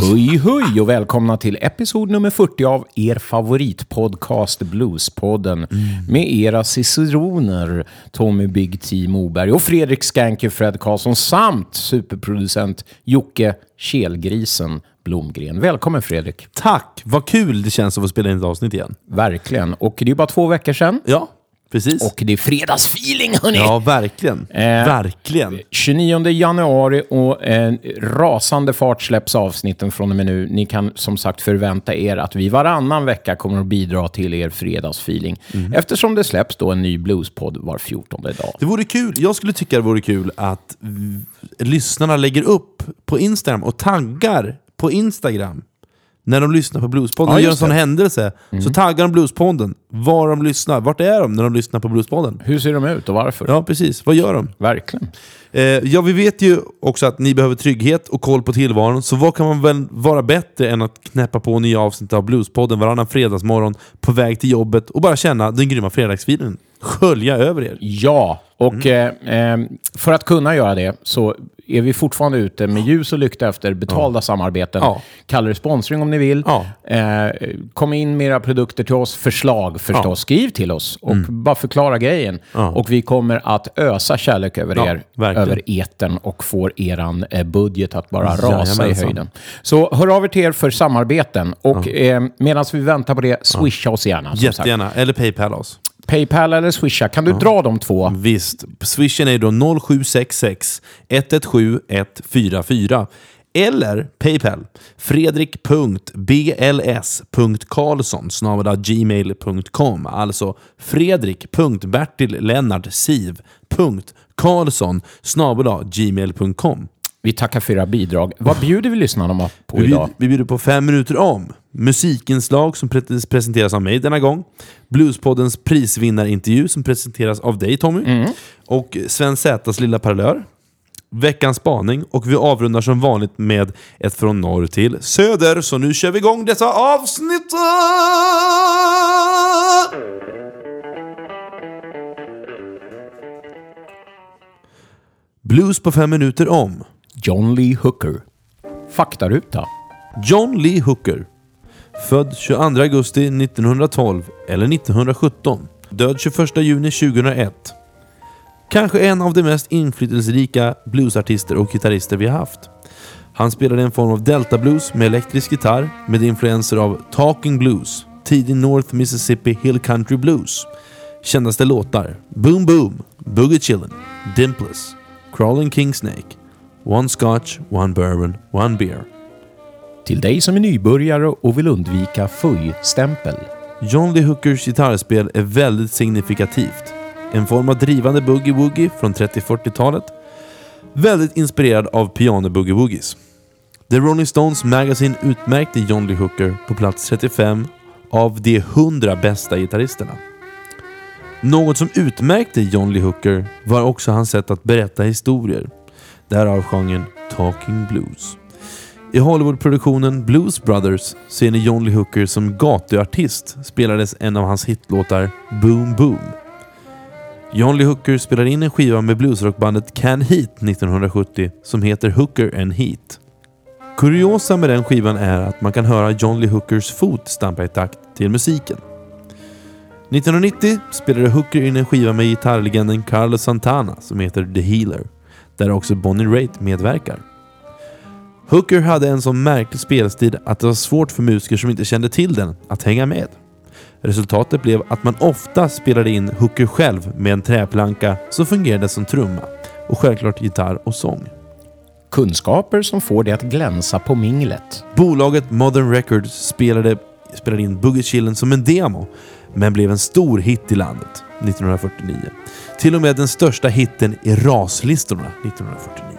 Höj, höj och välkomna till episod nummer 40 av er favoritpodcast Bluespodden med era ciceroner Tommy Big T Moberg och Fredrik Skanky Fred Karlsson samt superproducent Jocke Kelgrisen Blomgren. Välkommen Fredrik. Tack! Vad kul det känns att få spela in ett avsnitt igen. Verkligen. Och det är bara två veckor sedan. Ja, precis. Och det är fredagsfeeling hörni! ja, verkligen. Eh, verkligen. 29 januari och en rasande fart släpps avsnitten från och med nu. Ni kan som sagt förvänta er att vi varannan vecka kommer att bidra till er fredagsfeeling. Eftersom det släpps då en ny bluespodd var 14 dag. Det vore kul. Jag skulle tycka det vore kul att lyssnarna lägger upp på Instagram och taggar på Instagram när de lyssnar på Bluespodden. Ja, och gör en sån det. händelse. Så taggar de Bluespodden. Var de lyssnar. Vart är de när de lyssnar på Bluespodden? Hur ser de ut och varför? Ja, precis. Vad gör de? Verkligen. Eh, ja, vi vet ju också att ni behöver trygghet och koll på tillvaron, så vad kan man väl vara bättre än att knäppa på nya avsnitt av Bluespodden varannan fredagsmorgon på väg till jobbet och bara känna den grymma fredagsfilen skölja över er. Ja, och eh, eh, för att kunna göra det så är vi fortfarande ute med ljus och lykta efter betalda samarbeten. Ja. Kalla det sponsring om ni vill. Ja. Eh, kom in med era produkter till oss, förslag förstås. Ja. Mm. Skriv till oss och bara förklara grejen. Ja. Och vi kommer att ösa kärlek över Ja, er, över etern och får eran eh, budget att bara rasa i höjden. Så hör av er till er för samarbeten och eh, medan vi väntar på det, swisha oss gärna. sagt. Jättegärna. Eller Paypal oss. Paypal eller swisha, kan du dra de två? Visst. Swishen är då 0766 117 144. Eller Paypal. fredrik.bls.karlsson gmail.com Alltså fredrik.bertillennartsiv.karlsson gmail.com Vi tackar för era bidrag. Vad bjuder vi lyssnarna på vi, idag? vi bjuder på fem minuter om. Musikinslag som pre- presenteras av mig denna gång. Bluespoddens prisvinnarintervju som presenteras av dig Tommy. Mm. Och Sven Zätas lilla parallör. Veckans spaning och vi avrundar som vanligt med ett från norr till söder. Så nu kör vi igång dessa avsnitt! Blues på fem minuter om. John Lee Hooker. Faktaruta. John Lee Hooker. Född 22 augusti 1912 eller 1917. Död 21 juni 2001. Kanske en av de mest inflytelserika bluesartister och gitarrister vi har haft. Han spelade en form av delta blues med elektrisk gitarr med influenser av talking blues, tidig North Mississippi Hill Country Blues. Kändaste låtar Boom Boom, Boogie Chillin', Dimpless, Crawling King Snake, One Scotch, One Bourbon, One Beer. Till dig som är nybörjare och vill undvika fuj-stämpel. John Lee Hookers gitarrspel är väldigt signifikativt. En form av drivande boogie-woogie från 30-40-talet. Väldigt inspirerad av piano-boogie-woogies. The Rolling Stones Magazine utmärkte John Lee Hooker på plats 35 av de 100 bästa gitarristerna. Något som utmärkte John Lee Hooker var också hans sätt att berätta historier. Därav genren Talking Blues. I Hollywoodproduktionen Blues Brothers ser ni John Lee Hooker som gatuartist spelades en av hans hitlåtar Boom Boom. John Lee Hooker spelade in en skiva med bluesrockbandet Can Heat 1970 som heter Hooker and Heat. Kuriosa med den skivan är att man kan höra John Lee Hookers fot stampa i takt till musiken. 1990 spelade Hooker in en skiva med gitarrlegenden Carlos Santana som heter The Healer, där också Bonnie Raitt medverkar. Hooker hade en så märklig spelstil att det var svårt för musiker som inte kände till den att hänga med. Resultatet blev att man ofta spelade in Hooker själv med en träplanka som fungerade som trumma och självklart gitarr och sång. Kunskaper som får dig att glänsa på minglet. Bolaget Modern Records spelade, spelade in Boogie Chillin' som en demo, men blev en stor hit i landet 1949. Till och med den största hitten i raslistorna 1949.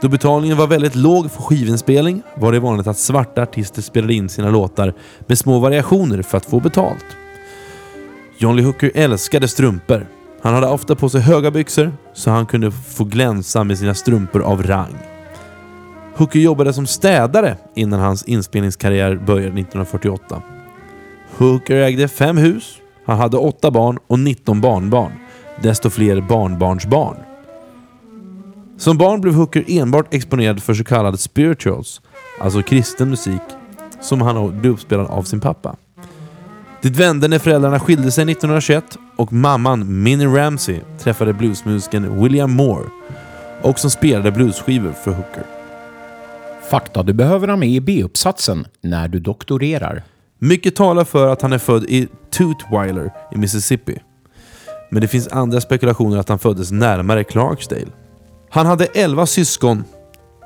Då betalningen var väldigt låg för skivinspelning var det vanligt att svarta artister spelade in sina låtar med små variationer för att få betalt. John Lee Hooker älskade strumpor. Han hade ofta på sig höga byxor så han kunde få glänsa med sina strumpor av rang. Hooker jobbade som städare innan hans inspelningskarriär började 1948. Hooker ägde fem hus, han hade åtta barn och 19 barnbarn. Desto fler barnbarnsbarn. Som barn blev Hooker enbart exponerad för så kallade spirituals, alltså kristen musik, som han blev uppspelad av sin pappa. Det vände när föräldrarna skilde sig 1921 och mamman Minnie Ramsey träffade bluesmusikern William Moore och som spelade bluesskivor för Hooker. Fakta du behöver ha med i B-uppsatsen när du doktorerar. Mycket talar för att han är född i Tutwiler i Mississippi. Men det finns andra spekulationer att han föddes närmare Clarksdale. Han hade 11 syskon.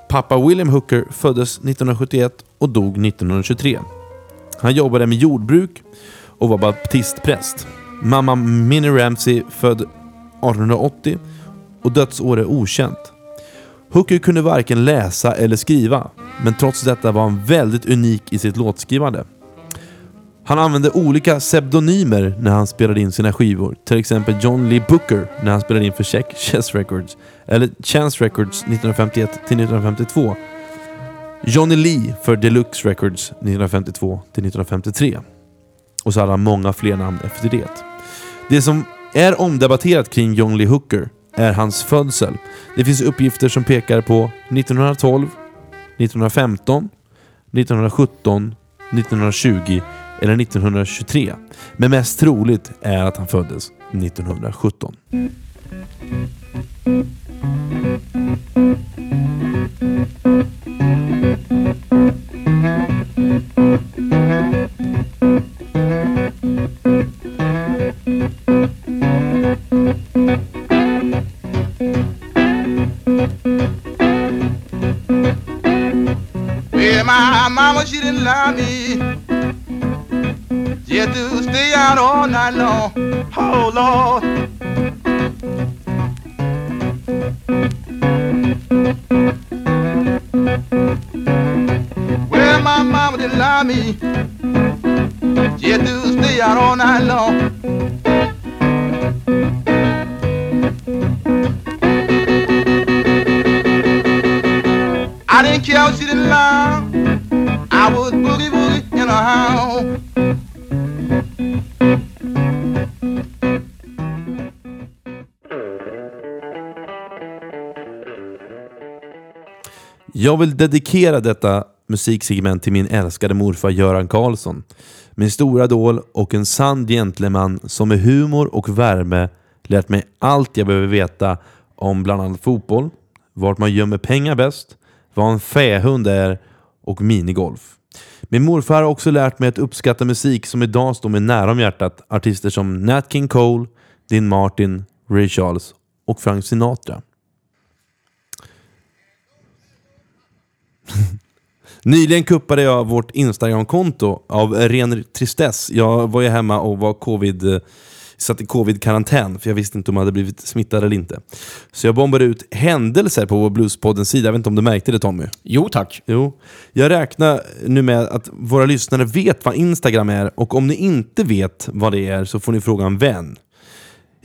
Pappa William Hooker föddes 1971 och dog 1923. Han jobbade med jordbruk och var baptistpräst. Mamma Minnie Ramsey född 1880 och dödsår är okänt. Hooker kunde varken läsa eller skriva, men trots detta var han väldigt unik i sitt låtskrivande. Han använde olika pseudonymer när han spelade in sina skivor. Till exempel John Lee Booker när han spelade in för Check Chess Records. Eller Chance Records 1951 till 1952. Johnny Lee för Deluxe Records 1952 till 1953. Och så hade han många fler namn efter det. Det som är omdebatterat kring John Lee Hooker är hans födsel. Det finns uppgifter som pekar på 1912, 1915, 1917, 1920 eller 1923. Men mest troligt är att han föddes 1917. Well, my mama, she didn't love me. Had to stay out all night long. Oh, Lord. Well, my mama didn't lie me. Had to stay out all night long. I didn't care if she didn't lie. Jag vill dedikera detta musiksegment till min älskade morfar Göran Karlsson. Min stora idol och en sann gentleman som med humor och värme lärt mig allt jag behöver veta om bland annat fotboll, vart man gömmer pengar bäst, vad en fähund är och minigolf. Min morfar har också lärt mig att uppskatta musik som idag står mig nära om hjärtat. Artister som Nat King Cole, Dean Martin, Ray Charles och Frank Sinatra. Nyligen kuppade jag vårt Instagram-konto av ren tristess. Jag var ju hemma och var covid, satt i covid-karantän för jag visste inte om jag hade blivit smittad eller inte. Så jag bombade ut händelser på vår Bluespoddens sida. Jag vet inte om du märkte det Tommy? Jo tack. Jo. Jag räknar nu med att våra lyssnare vet vad Instagram är och om ni inte vet vad det är så får ni fråga en vän.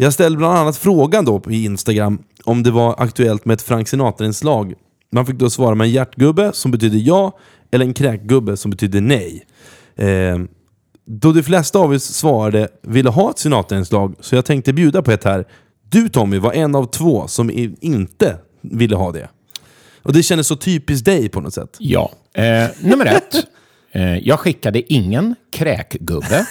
Jag ställde bland annat frågan då på Instagram om det var aktuellt med ett Frank Sinatra-inslag. Man fick då svara med en hjärtgubbe som betyder ja eller en kräkgubbe som betyder nej. Eh, då de flesta av oss svarade ville ha ett Sinatra-inslag så jag tänkte bjuda på ett här. Du Tommy var en av två som inte ville ha det. Och det kändes så typiskt dig på något sätt. Ja. Eh, nummer ett. Eh, jag skickade ingen kräkgubbe.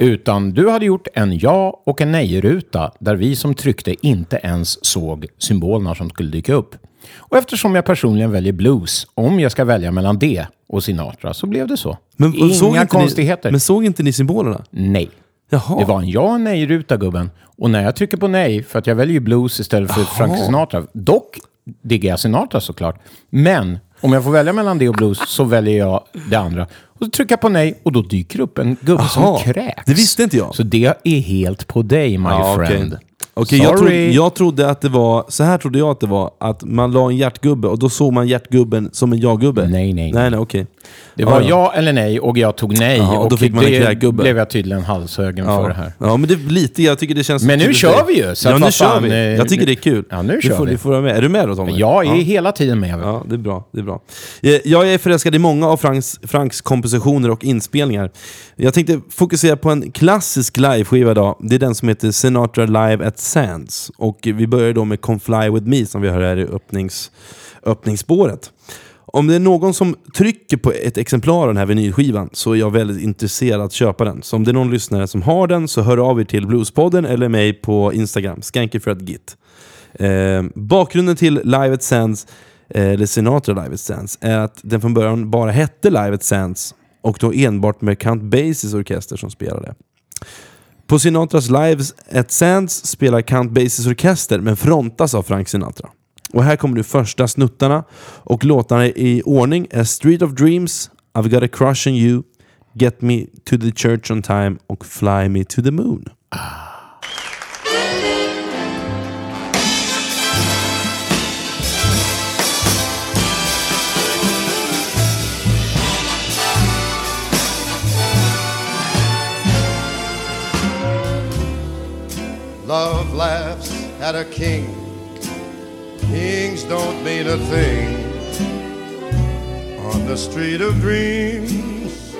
Utan du hade gjort en ja och en nej-ruta där vi som tryckte inte ens såg symbolerna som skulle dyka upp. Och eftersom jag personligen väljer blues, om jag ska välja mellan det och Sinatra, så blev det så. Men, Inga såg konstigheter. Ni, men såg inte ni symbolerna? Nej. Jaha. Det var en ja och nej-ruta, gubben. Och när jag trycker på nej, för att jag väljer blues istället för Frank Sinatra. Dock diggar jag Sinatra såklart. Men om jag får välja mellan det och blues så väljer jag det andra. Och så trycker jag på nej och då dyker upp en gubbe Jaha, som kräks. det visste inte jag. Så det är helt på dig, my Ja, friend. Okej, jag, jag trodde att det var, så här trodde jag att det var, att man la en hjärtgubbe och då såg man hjärtgubben som en ja-gubbe. Nej, nej, Nej, nej, okej. Det var ja eller nej och jag tog nej. Ja, och då fick man en det kräkgubbe. blev jag tydligen halshögen för det här. Ja, men det är lite, jag tycker det känns... Men nu kör vi ju, så ja, att nu vad kör fan, vi. eh, Jag tycker det är kul. Ja, nu du kör får, vi. Du får vara med. Är du med då Tommy? Jag är ja. hela tiden med. Ja, det är bra. Det är bra. Eh, Jag är förälskad i många av Franks, Franks kompositioner och inspelningar. Jag tänkte fokusera på en klassisk liveskiva idag. Det är den som heter Sinatra Live at Sands. Och vi börjar då med Come Fly With Me som vi hör här i öppnings, öppningsspåret. Om det är någon som trycker på ett exemplar av den här vinylskivan så är jag väldigt intresserad att köpa den. Så om det är någon lyssnare som har den så hör av er till Bluespodden eller mig på Instagram, skankyfratgit. Eh, bakgrunden till Live at Sands, eh, eller Sinatra Live at Sands, är att den från början bara hette Live at Sands och då enbart med Count Basies orkester som spelade. På Sinatras Lives at Sands spelar Count Basies orkester men frontas av Frank Sinatra. Och här kommer nu första snuttarna och låtarna i ordning är Street of Dreams, I've got a crush on you, Get me to the church on time och Fly me to the moon. Ah. Love laughs at a king. Kings don't mean a thing. On the street of dreams,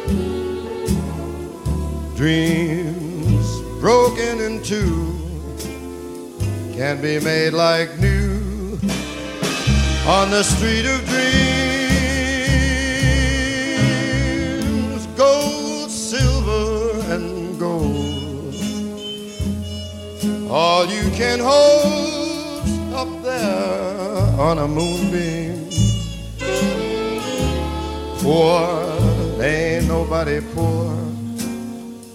dreams broken in two can be made like new. On the street of dreams, gold, all you can hold up there on a moonbeam. Poor, ain't nobody poor,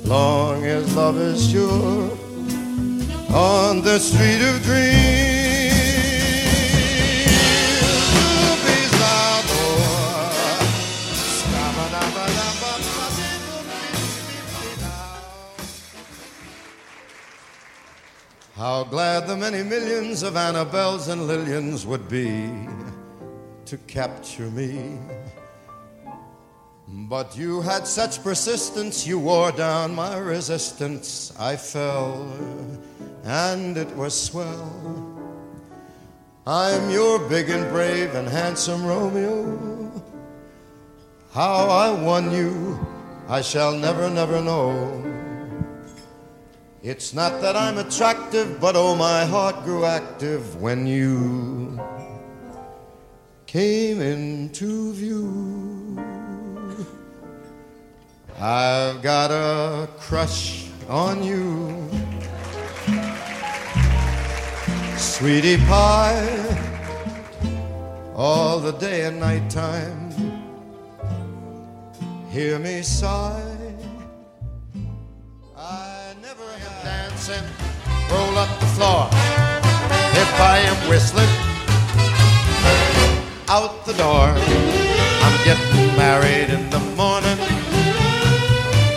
long as love is sure on the street of dreams. How glad the many millions of Annabelles and Lillians would be to capture me. But you had such persistence, you wore down my resistance. I fell, and it was swell. I'm your big and brave and handsome Romeo. How I won you, I shall never, never know. It's not that I'm attractive, but oh, my heart grew active when you came into view. I've got a crush on you, sweetie pie, all the day and night time. Hear me sigh. Dancing, roll up the floor. If I am whistling, out the door. I'm getting married in the morning.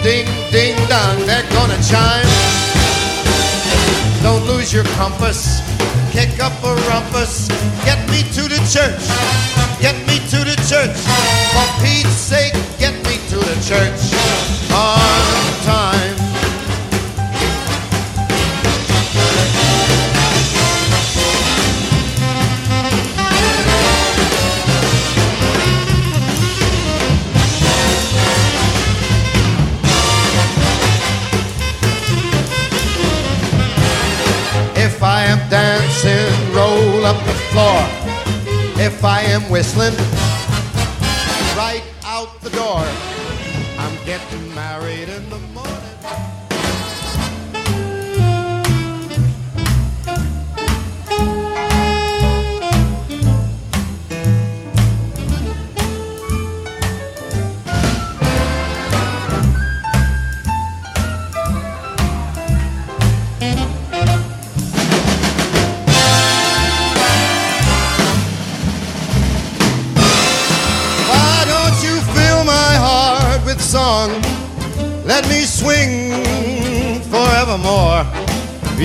Ding, ding, dong, they're gonna chime. Don't lose your compass, kick up a rumpus. Get me to the church, get me to the church. For Pete's sake, get me to the church on time. Roll up the floor. If I am whistling,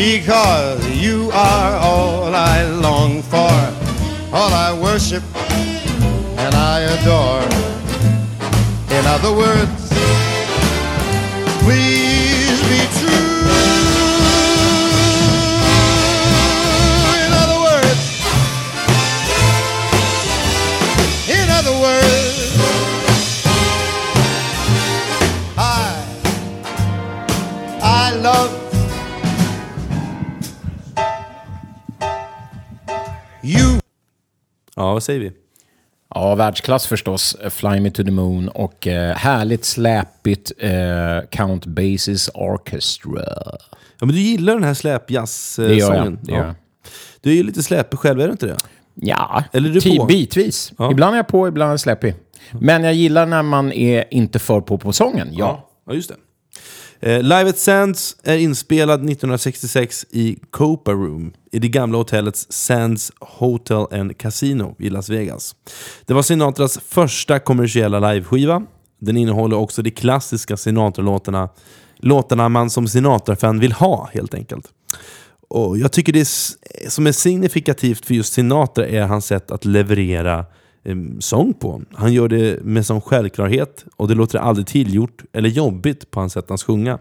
Because you are all I long for, all I worship and I adore. In other words, vad säger vi? Ja, världsklass förstås. Fly Me To The Moon och eh, härligt släpigt eh, Count Basis Orchestra. Ja, men du gillar den här Det gör släpjazzsången? jag. Det gör jag. Du är ju lite släpig själv, är du inte det? Ja, Eller är du ti- på? bitvis. Ja. Ibland är jag på, ibland är jag släppig. Men jag gillar när man är inte för på på sången. Ja. Ja, just det. Eh, Live at Sands är inspelad 1966 i Copa Room i det gamla hotellets Sands Hotel and Casino i Las Vegas. Det var Sinatras första kommersiella liveskiva. Den innehåller också de klassiska Sinatra-låtarna, låtarna man som Sinatra-fan vill ha helt enkelt. Och jag tycker det som är signifikativt för just Sinatra är hans sätt att leverera Eh, sång på. Han gör det med sån självklarhet och det låter aldrig tillgjort eller jobbigt på hans sätt att sjunga.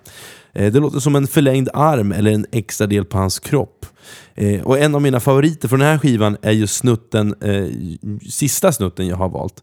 Eh, det låter som en förlängd arm eller en extra del på hans kropp. Eh, och en av mina favoriter från den här skivan är just snutten, eh, sista snutten jag har valt.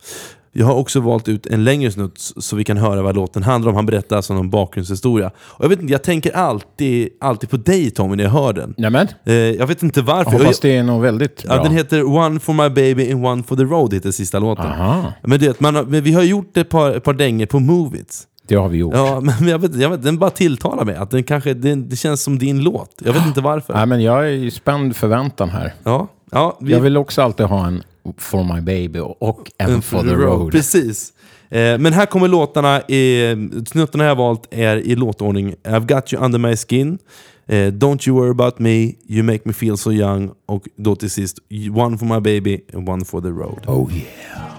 Jag har också valt ut en längre snutt så vi kan höra vad låten handlar om. Han berättar alltså någon bakgrundshistoria. Och jag, vet inte, jag tänker alltid, alltid på dig Tommy när jag hör den. Nämen, Eh, jag vet inte varför. jag hoppas det är nog väldigt bra. ja, den heter One for my baby and one for the road, heter sista låten. Aha, Men, det, man har, men vi har gjort ett par, ett par dängor på Move It. det har vi gjort. Ja, men jag vet, jag vet, den bara tilltalar mig. Att den kanske, den, det känns som din låt. Jag vet inte varför. Nej, men jag är i spänd förväntan här. Ja, ja, vi, Jag vill också alltid ha en For My Baby och en For The Road. Precis. Eh, men här kommer låtarna, snuttarna jag har valt är i låtordning I've got you under my skin, eh, Don't you worry about me, You make me feel so young och då till sist One for my baby and one for the road. Oh yeah.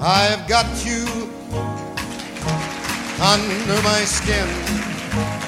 I've got you under my skin.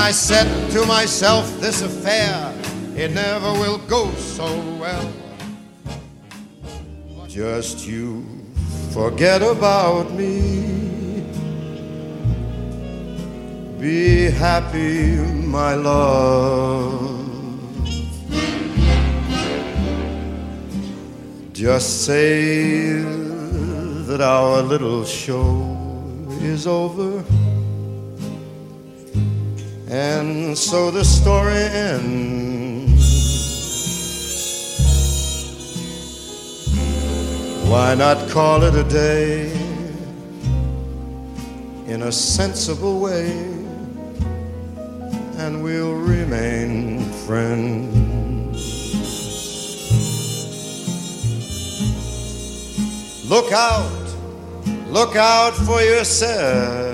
I said to myself, this affair, it never will go so well. Just you forget about me. Be happy, my love. Just say that our little show is over. And so the story ends. Why not call it a day in a sensible way? And we'll remain friends. Look out, look out for yourself.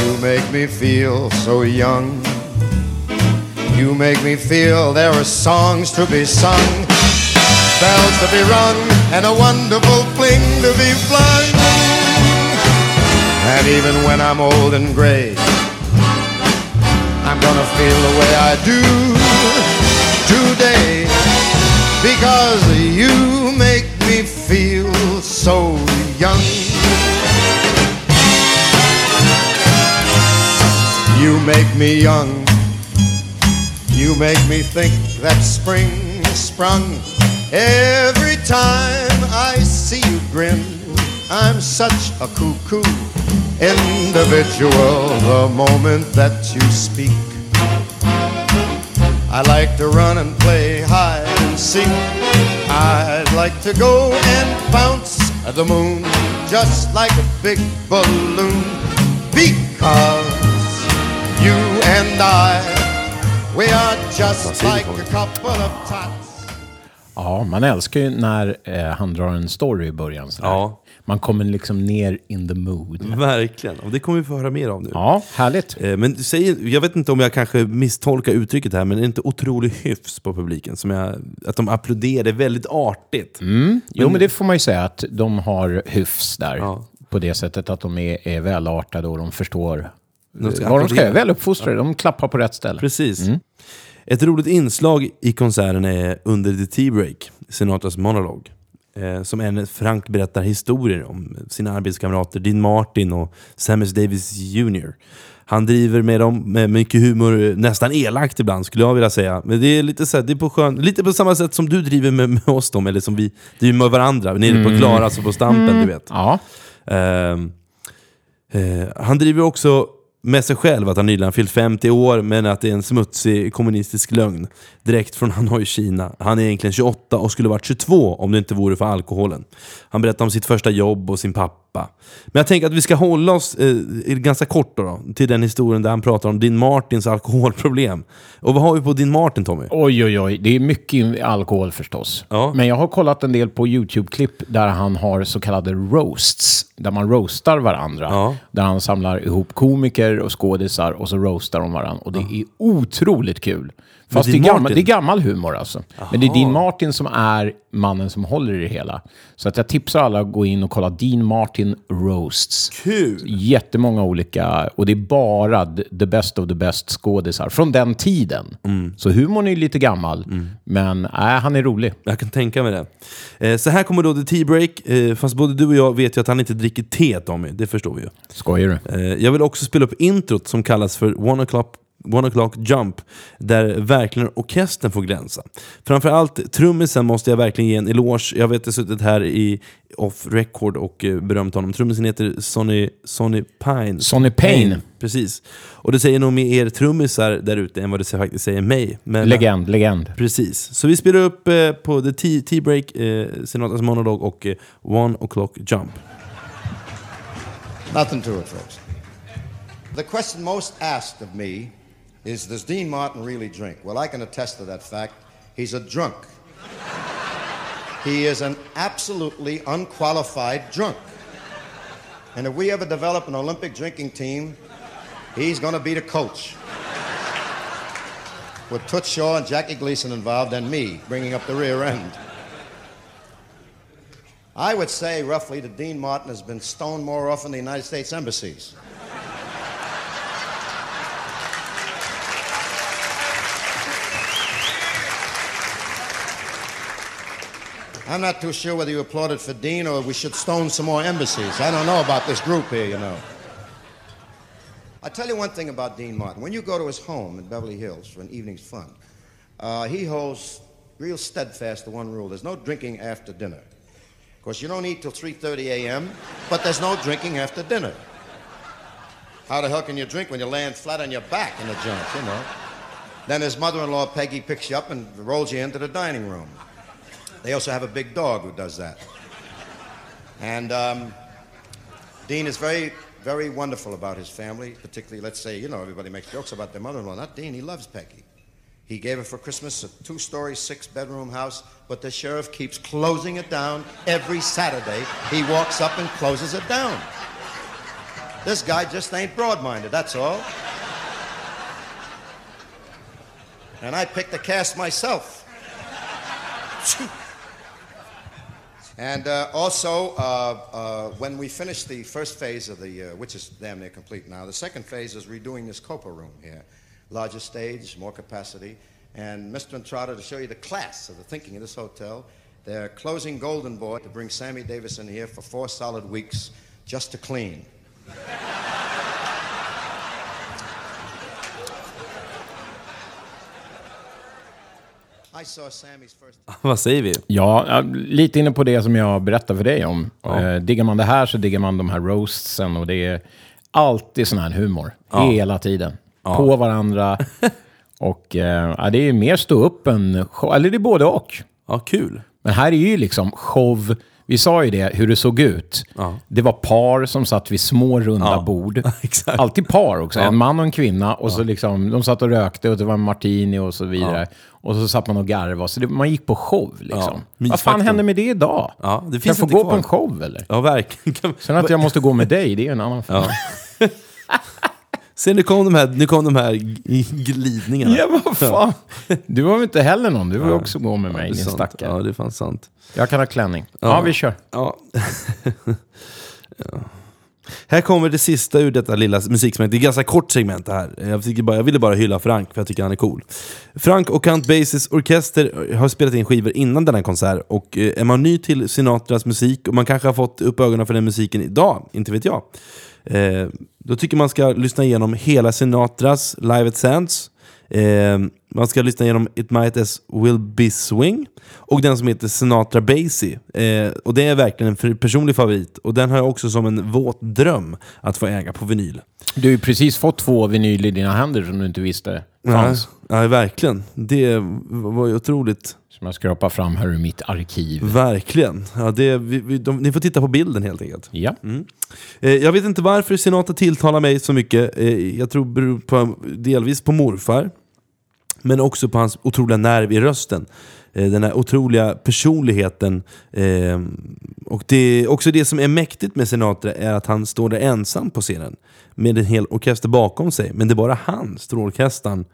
You make me feel so young. You make me feel there are songs to be sung, bells to be rung, and a wonderful fling to be flung. And even when I'm old and gray, I'm gonna feel the way I do today because you make me feel so young. You make me young. You make me think that spring sprung every time I see you grin. I'm such a cuckoo individual the moment that you speak. I like to run and play hide and seek. I'd like to go and bounce at the moon just like a big balloon because and I, we are just like a couple of tots. Ja, man älskar ju när eh, han drar en story i början. sådär. Ja. Man kommer liksom ner in the mood. Verkligen, och det kommer vi få höra mer av nu. Ja, härligt. Eh, Men säg, jag vet inte om jag kanske misstolkar uttrycket här, men är det inte otrolig hyfs på publiken? Som jag, att de applåderar, väldigt artigt. Jo, men det får man ju säga att de har hyfs där. Ja. På det sättet att de är, är välartade och de förstår De ska eh, de ska applådera. göra. Väluppfostrade, de klappar på rätt ställe. Precis. Ett roligt inslag i konserten är under the tea break, Sinatras monolog. Eh, som en Frank berättar historier om sina arbetskamrater Dean Martin och Samus Davis Jr. Han driver med dem med mycket humor, nästan elakt ibland skulle jag vilja säga. Men det är lite, så här, det är på, skön, lite på samma sätt som du driver med, med oss dem, eller som vi driver med varandra, nere på Klaras och på Stampen, du vet. Ja, Ehm, eh, han driver också med sig själv att han nyligen fyllt 50 år, men att det är en smutsig kommunistisk lögn. Direkt från Hanoi, Kina. Han är egentligen 28 och skulle varit 22 om det inte vore för alkoholen. Han berättar om sitt första jobb och sin pappa. Men jag tänker att vi ska hålla oss eh, ganska kort då, då, till den historien där han pratar om din Martins alkoholproblem. Och vad har vi på din Martin, Tommy? oj oj oj. Det är mycket alkohol förstås. Ja. Men jag har kollat en del på YouTube-klipp där han har så kallade roasts. Där man roastar varandra. Ja. Där han samlar ihop komiker och skådisar och så roastar de varandra. Och det är otroligt kul. Fast det är, gammal, det är gammal humor alltså. Men det är Dean Martin som är mannen som håller i det hela. Så att jag tipsar alla att gå in och kolla Dean Martin roasts. Kul! Jättemånga olika, och det är bara the- best of the best skådisar från den tiden. Så humorn är lite gammal, men äh, han är rolig. Jag kan tänka mig det. Eh, så här kommer då the tea break. Eh, fast både du och jag vet ju att han inte dricker te, Tommy. Det förstår vi ju. Skojar du? Eh, jag vill också spela upp introt som kallas för One O'Clock One O'Clock Jump, där verkligen orkestern får glänsa. Framförallt trummisen måste jag verkligen ge en eloge. Jag vet att jag suttit här i off record och eh, berömt honom. Trummisen heter Sonny, Sonny Pine. Sonny Payne. Precis. Och det säger nog mer er trummisar där ute än vad det faktiskt säger mig. Men, Legend, legend. Precis. Så vi spelar upp eh, på The Tea, tea Break, eh, Sinatas monolog och eh, One O'Clock Jump. Nothing to it, folks. The question most asked of me is Does Dean Martin really drink? Well, I can attest to that fact. He's a drunk. he is an absolutely unqualified drunk. And if we ever develop an Olympic drinking team, he's going to be the coach. With Toots Shaw and Jackie Gleason involved, and me bringing up the rear end. I would say roughly that Dean Martin has been stoned more often than the United States embassies. I'm not too sure whether you applauded for Dean or we should stone some more embassies. I don't know about this group here, you know. I'll tell you one thing about Dean Martin. When you go to his home in Beverly Hills for an evening's fun, uh, he holds real steadfast to one rule: there's no drinking after dinner. Of course, you don't eat till 3:30 a.m., but there's no drinking after dinner. How the hell can you drink when you're laying flat on your back in the joint, you know? Then his mother-in-law Peggy picks you up and rolls you into the dining room. They also have a big dog who does that. And um, Dean is very, very wonderful about his family, particularly, let's say, you know, everybody makes jokes about their mother in law. Not Dean, he loves Peggy. He gave her for Christmas a two story, six bedroom house, but the sheriff keeps closing it down every Saturday. He walks up and closes it down. This guy just ain't broad minded, that's all. And I picked the cast myself. And uh, also, uh, uh, when we finish the first phase of the, uh, which is damn near complete now, the second phase is redoing this Copa room here. Larger stage, more capacity. And Mr. Entrada, to show you the class of the thinking of this hotel, they're closing Golden Boy to bring Sammy Davis in here for four solid weeks just to clean. Vad säger vi? Ja, ja, lite inne på det som jag berättade för dig om. Eh, diggar man det här så diggar man de här roastsen och det är alltid sån här humor. Hela tiden. På varandra. och eh, ja, det är mer stå upp än show. Eller det är både och. Ja, kul. Men här är ju liksom show. Vi sa ju det, hur det såg ut. Det var par som satt vid små runda Ja. bord. Alltid par också. En man och en kvinna. Och så liksom, de satt och rökte och det var en martini och så vidare. Och så satt man och garvade. Så det, man gick på show liksom. Vad fan händer med det idag? Ja, det kan finns jag få gå kvar. på en show eller? Ja, verkligen. Sen att jag måste gå med dig, det är en annan fråga. Se, nu kom de här, nu kom de här glidningarna. Ja, vad fan. Du var väl inte heller någon? Du vill också gå med mig, är din stackare. Ja, det är fan sant. Jag kan ha klänning. Ja, vi kör. Ja. Här kommer det sista ur detta lilla musiksegment. Det är ett ganska kort segment det här. Jag, bara, jag ville bara hylla Frank, för jag tycker han är cool. Frank och Count Basies orkester har spelat in skivor innan denna konsert. Och eh, är man ny till Sinatras musik, och man kanske har fått upp ögonen för den musiken idag, inte vet jag. Eh, då tycker man ska lyssna igenom hela Sinatras Live at Sands. Eh, man ska lyssna igenom It Might As Will Be Swing och den som heter Sinatra Basie. Eh, och det är verkligen en personlig favorit och den har jag också som en våt dröm att få äga på vinyl. Du har ju precis fått två vinyl i dina händer som du inte visste fanns. Ja, ja, verkligen. Det var ju otroligt. Som jag skrapar fram här ur mitt arkiv. Verkligen. Ja, det, vi, vi, de, ni får titta på bilden helt enkelt. Ja. Eh, jag vet inte varför Sinatra tilltalar mig så mycket. Eh, jag tror beror på, delvis på morfar, men också på hans otroliga nerv i rösten. Eh, den här otroliga personligheten. Eh, och det, också det som är mäktigt med Sinatra är att han står där ensam på scenen med en hel orkester bakom sig. Men det är bara han, strålkastaren,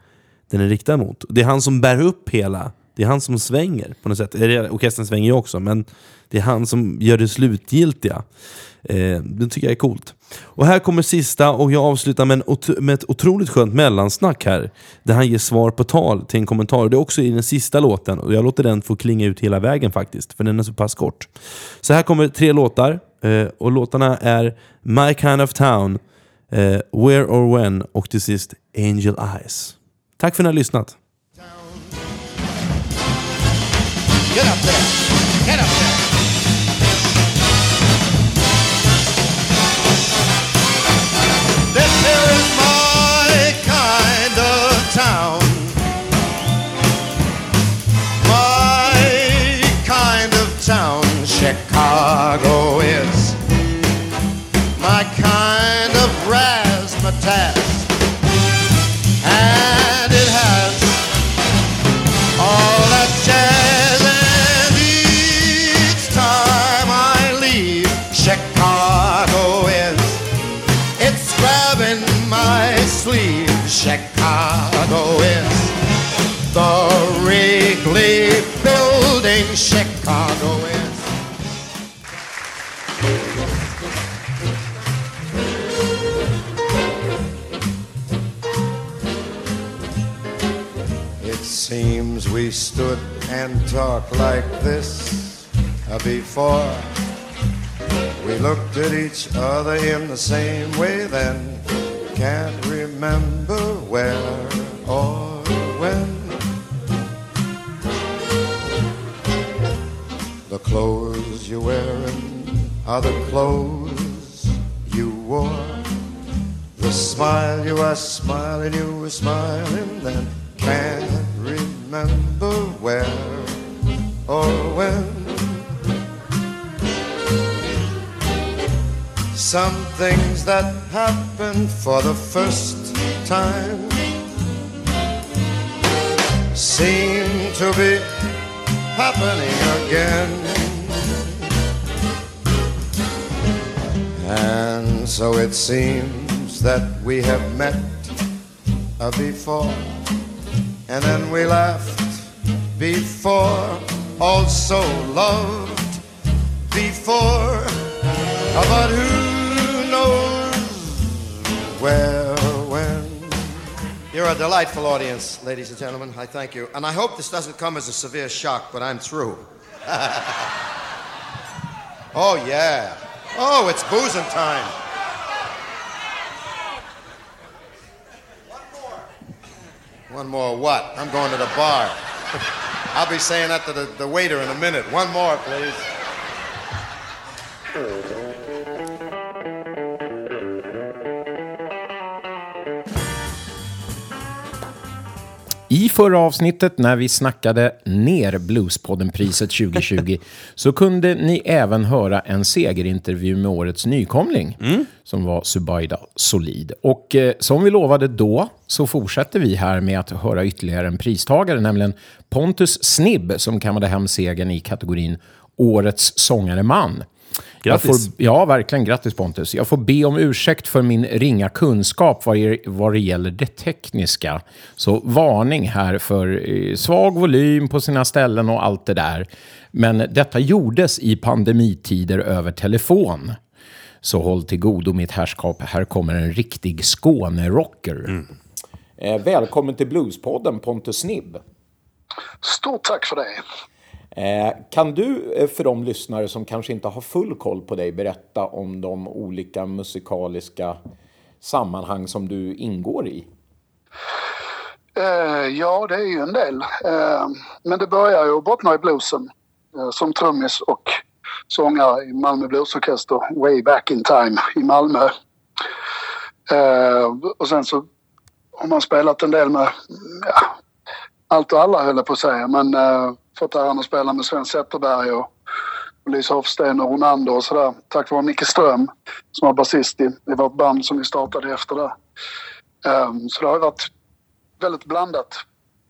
den är riktad mot. Det är han som bär upp hela. Det är han som svänger på något sätt. Orkestern svänger ju också, men det är han som gör det slutgiltiga. Eh, det tycker jag är coolt. Och här kommer sista och jag avslutar med, ot- med ett otroligt skönt mellansnack här. Där han ger svar på tal till en kommentar. Det är också i den sista låten och jag låter den få klinga ut hela vägen faktiskt. För den är så pass kort. Så här kommer tre låtar. Eh, och låtarna är My Kind of Town, eh, Where or When och till sist Angel Eyes. Tack för att ni har lyssnat. Get up there. Get up there. Chicago is It seems we stood and talked like this uh, before. We looked at each other in the same way then. Can't remember where or clothes you're wearing are the clothes you wore. The smile you are smiling, you were smiling then. Can't remember where or when. Some things that happen for the first time seem to be happening again. And so it seems that we have met uh, before, and then we laughed before, also loved before, Uh, but who knows where. You're a delightful audience, ladies and gentlemen. I thank you. And I hope this doesn't come as a severe shock, but I'm through. oh, yeah. Oh, it's boozing time. One more One more what? I'm going to the bar. I'll be saying that to the, the waiter in a minute. One more, please. I förra avsnittet när vi snackade ner Bluespodden-priset 2020 så kunde ni även höra en segerintervju med årets nykomling som var Subaida Solid. Och eh, som vi lovade då så fortsätter vi här med att höra ytterligare en pristagare, nämligen Pontus Snibb som kammade hem segern i kategorin Årets sångare man. Jag Grattis. får, ja, verkligen. Grattis Pontus. Jag får be om ursäkt för min ringa kunskap vad det, vad det gäller det tekniska. Så varning här för eh, svag volym på sina ställen och allt det där. Men detta gjordes i pandemitider över telefon. Så håll till godo mitt herrskap. Här kommer en riktig Skånerocker. Eh, välkommen till Bluespodden Pontus Snibb. Stort tack för det. Eh, kan du eh, för de lyssnare som kanske inte har full koll på dig berätta om de olika musikaliska sammanhang som du ingår i? Eh, ja, det är ju en del. Eh, men det börjar ju bottna i bluesen eh, som trummis och sångare i Malmö Bluesorkester way back in time i Malmö. Eh, och sen så har man spelat en del med ja, allt och alla höll jag på att säga men eh, fått äran att spela med Sven Zetterberg och Lisa Hofsten och Ronander och sådär. Tack vare Micke Ström som var basist i, i vårt band som vi startade efter det. Um, så det har varit väldigt blandat.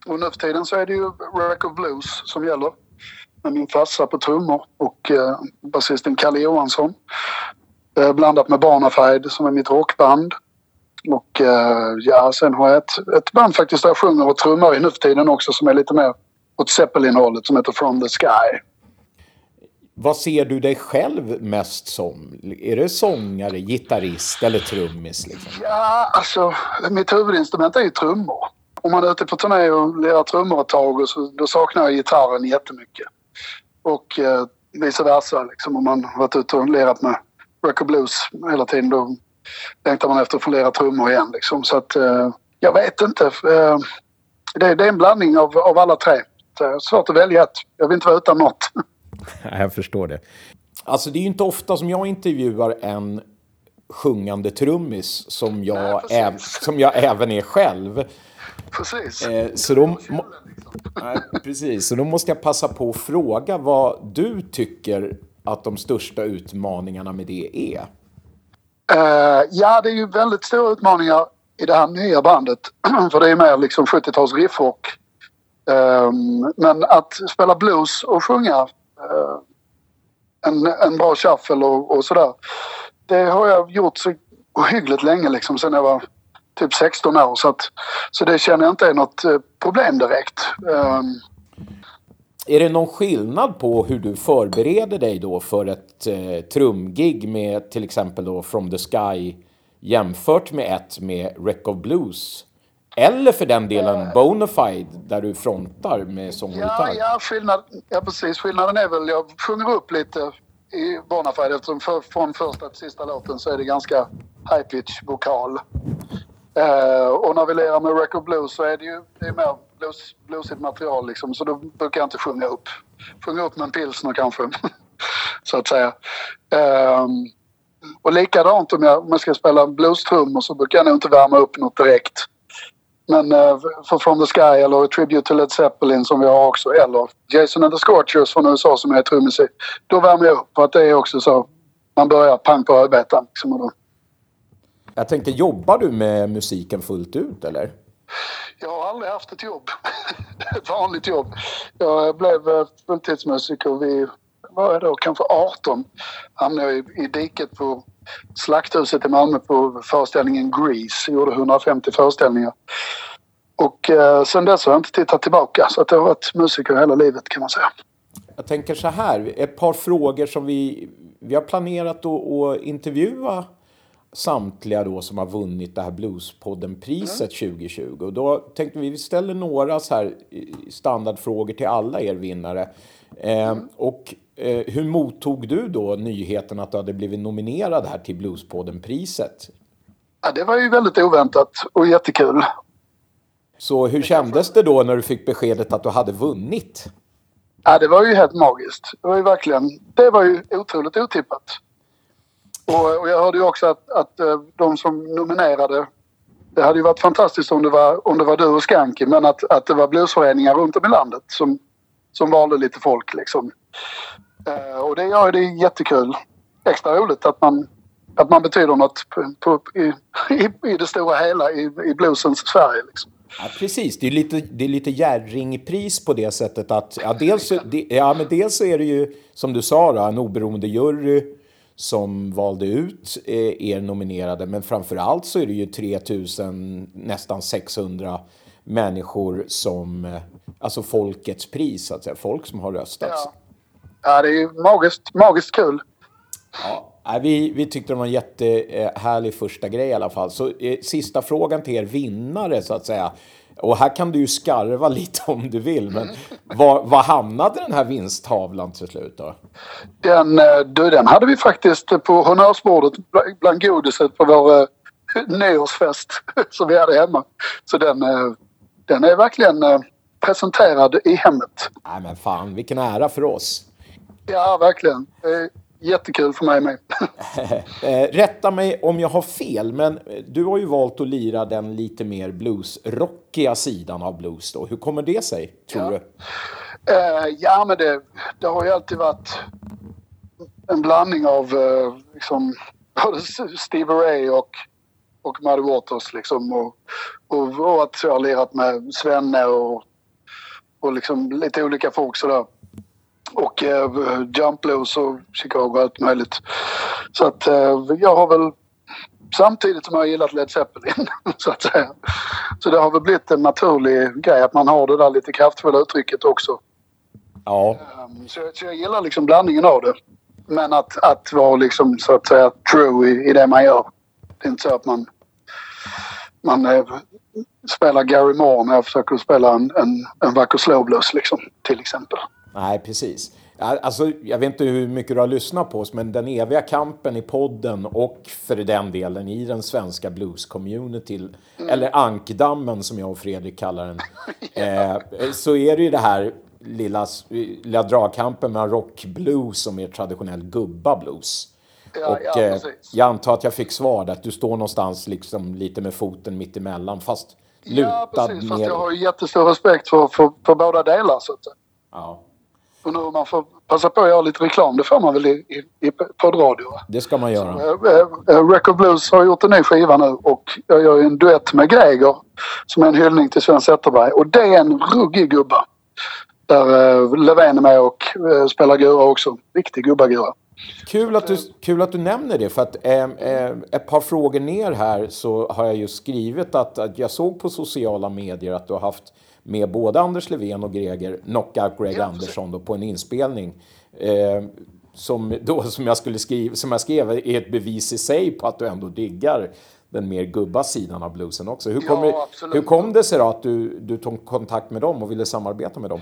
Och nu för tiden så är det ju Rack of Blues som gäller. Med min farsa på trummor och uh, basisten Kalle Johansson. Uh, blandat med Barnafide som är mitt rockband. Och uh, ja, sen har jag ett, ett band faktiskt där jag sjunger och trummar i nu för tiden också som är lite mer åt Zeppelin-hållet som heter From the Sky. Vad ser du dig själv mest som? Är det sångare, gitarrist eller trummis? Liksom? Ja, alltså mitt huvudinstrument är ju trummor. Om man är ute på turné och lirar trummor ett tag och så, då saknar jag gitarren jättemycket. Och eh, vice versa. Liksom, om man varit ute och lirat med rock och blues hela tiden då längtar man efter att få lira trummor igen. Liksom. Så att eh, jag vet inte. Eh, det, det, är en blandning av, av alla tre. Det är svårt att välja ett. Jag vill inte vara utan något. Jag förstår det. Alltså det är ju inte ofta som jag intervjuar en sjungande trummis som jag, Nej, äv, som jag även är själv. Precis. Eh, så, då, må, nej, precis. så då måste jag passa på att fråga vad du tycker att de största utmaningarna med det är. Uh, ja, det är ju väldigt stora utmaningar i det här nya bandet. För det är mer liksom 70-tals riffrock. Um, men att spela blues och sjunga uh, en, en bra shuffle och, och sådär. Det har jag gjort så ohyggligt länge liksom sen jag var typ 16 år. Så, att, så det känner jag inte är något eh, problem direkt. Um, är det någon skillnad på hur du förbereder dig då för ett eh, trumgig med till exempel då From the Sky jämfört med ett med Wreck of Blues? Eller för den delen Bonafide där du frontar med sång och Ja, ja, skillnad, ja, precis. Skillnaden är väl jag sjunger upp lite i Bonafide eftersom för, från första till sista låten så är det ganska high pitch vokal. Eh, och när vi lirar med Record Blues så är det ju det är mer blues, bluesigt material liksom så då brukar jag inte sjunga upp. Sjunga upp med en pilsner kanske, så att säga. Um, och likadant om jag, om jag ska spela bluestrummor så brukar jag nog inte värma upp något direkt. Men uh, för From the Sky eller Tribute to Led Zeppelin som vi har också eller Jason and the Scorchers från USA som jag är trummis i. Då värmer jag upp för att det är också så. Man börjar pang på rödbetan. Liksom. Jag tänkte, jobbar du med musiken fullt ut eller? Jag har aldrig haft ett jobb. ett vanligt jobb. Jag blev eh, fulltidsmusiker vid, vad är det då, kanske 18. Hamnade jag i, i diket på Slakthuset i Malmö på föreställningen Grease. Jag gjorde 150 föreställningar. Och eh, sen dess har jag inte tittat tillbaka. Så att jag har varit musiker hela livet kan man säga. Jag tänker så här, ett par frågor som vi, vi har planerat att, att intervjua samtliga då som har vunnit det här Bluespodden-priset 2020. Och då tänkte vi, vi ställer några så här standardfrågor till alla er vinnare. Eh, och eh, hur mottog du då nyheten att du hade blivit nominerad här till Bluespodden-priset? Ja, det var ju väldigt oväntat och jättekul. Så hur kändes det då när du fick beskedet att du hade vunnit? Ja, det var ju helt magiskt. Det var ju verkligen, det var ju otroligt otippat. Och, och jag hörde ju också att, att eh, de som nominerade, det hade ju varit fantastiskt om det var, om det var du och Skanky, men att, att det var bluesföreningar runt om i landet som, som valde lite folk liksom. Eh, och det gör ju det jättekul. Extra roligt att man, att man betyder något på, på, i, i, i det stora hela i, i bluesens Sverige liksom. Ja, precis, det är lite, det är lite Jerringpris på det sättet att ja, dels, ja, men dels är det ju som du sa då, en oberoende jury som valde ut eh, er nominerade, men framför allt så är det ju 3000, nästan 600 människor som, eh, alltså folkets pris, så att säga, folk som har röstat. Ja. Ja, det är ju magiskt, magiskt kul. Ja. Vi, vi tyckte det var en jättehärlig första grej i alla fall. Så eh, sista frågan till er vinnare så att säga. Och här kan du ju skarva lite om du vill, men var, var hamnade den här vinsttavlan till slut då? Den, eh, du, den hade vi faktiskt på honnörsbordet bland- godiset på vår eh, nyårsfest som vi hade hemma. Så den, eh, den är verkligen presenterad i hemmet. Nej men fan, vilken ära för oss. Ja, verkligen. Jättekul för mig med. Eh, rätta mig om jag har fel, men eh, du har ju valt att lira den lite mer bluesrockiga sidan av blues då. Hur kommer det sig, tror Ja. du? Eh, ja, men det, det har ju alltid varit en blandning av eh, liksom, både Stevie Ray och, och Muddy Waters. Liksom, och, och, och att jag har lirat med Svenne och, och liksom lite olika folk sådär. Och eh, Jump Blues och Chicago och allt möjligt. Så att eh, jag har väl samtidigt som jag har gillat Led Zeppelin så att säga. Så det har väl blivit en naturlig grej att man har det där lite kraftfulla uttrycket också. Ja, Um, Så, så jag gillar liksom blandningen av det. Men att, att vara liksom så att säga true i, i det man gör. Det är inte så att man, man eh, spelar Gary Moore när jag försöker spela en, en, en vacker slowblues liksom, till exempel. Nej precis. Alltså, jag vet inte hur mycket du har lyssnat på oss, men den eviga kampen i podden och för den delen i den svenska blues-communityn, eller ankdammen som jag och Fredrik kallar den, eh, så är det ju det här lilla, lilla dragkampen mellan rock-blues och mer traditionell gubba-blues. Ja, och ja, eh, jag antar att jag fick svar där, att du står någonstans liksom lite med foten mitt emellan, fast lutad Ja, precis. Fast jag har ju jättestor respekt för, för, för båda delar så att. Ja, Och nu om man får passa på att göra lite reklam, det får man väl i, i, i poddradio. va? det ska man göra. Eh, eh, Record Blues har gjort en ny skiva nu och jag gör ju en duett med Greger som är en hyllning till Sven Zetterberg. Och det är en ruggig gubba. Där eh, Löfven är med och spelar gura också. Riktig gubbagura. Kul att, du, kul att du nämner det, för att eh, eh, ett par frågor ner här så har jag just skrivit att, att jag såg på sociala medier att du har haft med både Anders Levén och Greger, Knockout Greg Ja, Andersson, då, på en inspelning. Eh, som, då, som, jag skulle skriva, som jag skrev är ett bevis i sig på att du ändå diggar den mer gubba sidan av bluesen också. Hur, Ja, kommer, absolut. hur kom det sig då att du, du tog kontakt med dem och ville samarbeta med dem?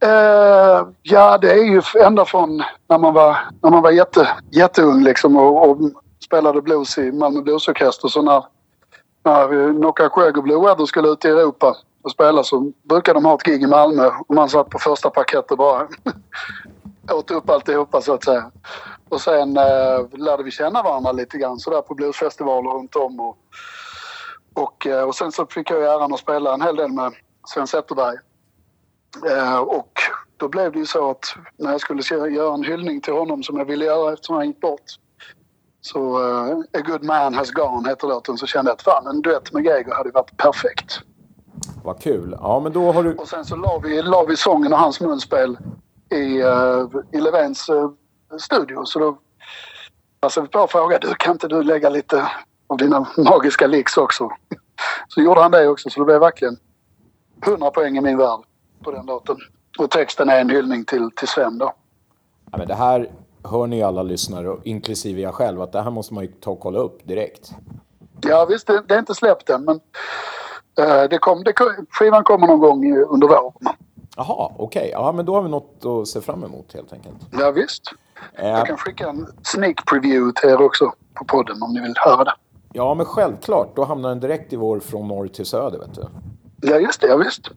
Eh, ja, det är ju ända från när man var, när man var jätte, jätteung liksom och, och spelade blues i Malmö Bluesorkester. Så när, när Blue Weather skulle ut i Europa och spela så brukade de ha ett gig i Malmö och man satt på första parkett och bara åt upp alltihopa så att säga. Och sen eh, lärde vi känna varandra lite grann sådär på bluesfestivaler runt om. Och, och, eh, och sen så fick jag ju äran att spela en hel del med Sven Zetterberg. Eh, och då blev det ju så att när jag skulle göra en hyllning till honom som jag ville göra eftersom han gick bort. Så uh, A Good Man Has Gone heter låten. Så kände jag att fan en duett med Greger hade ju varit perfekt. Vad kul. Ja, men då har du... Och sen så la vi, la vi sången och hans munspel i, uh, i Levens eh, studio. Så då passade vi på att fråga, du kan inte du lägga lite av dina magiska licks också? Så gjorde han det också, så det blev verkligen 100 poäng i min värld på den låten. Och texten är en hyllning till, till Sven då. Ja, men det här hör ni alla lyssnare, inklusive jag själv, att det här måste man ju ta och kolla upp direkt. Ja visst, det, det är inte släppt än men det kom, det, skivan kommer någon gång under våren. Jaha, okej. Ja, men då har vi något att se fram emot helt enkelt. Ja, visst. Eh, Jag kan skicka en sneak preview till er också på podden om ni vill höra det. ja, men självklart. Då hamnar den direkt i vår Från norr till söder, vet du. Ja, just det. Ja, visst.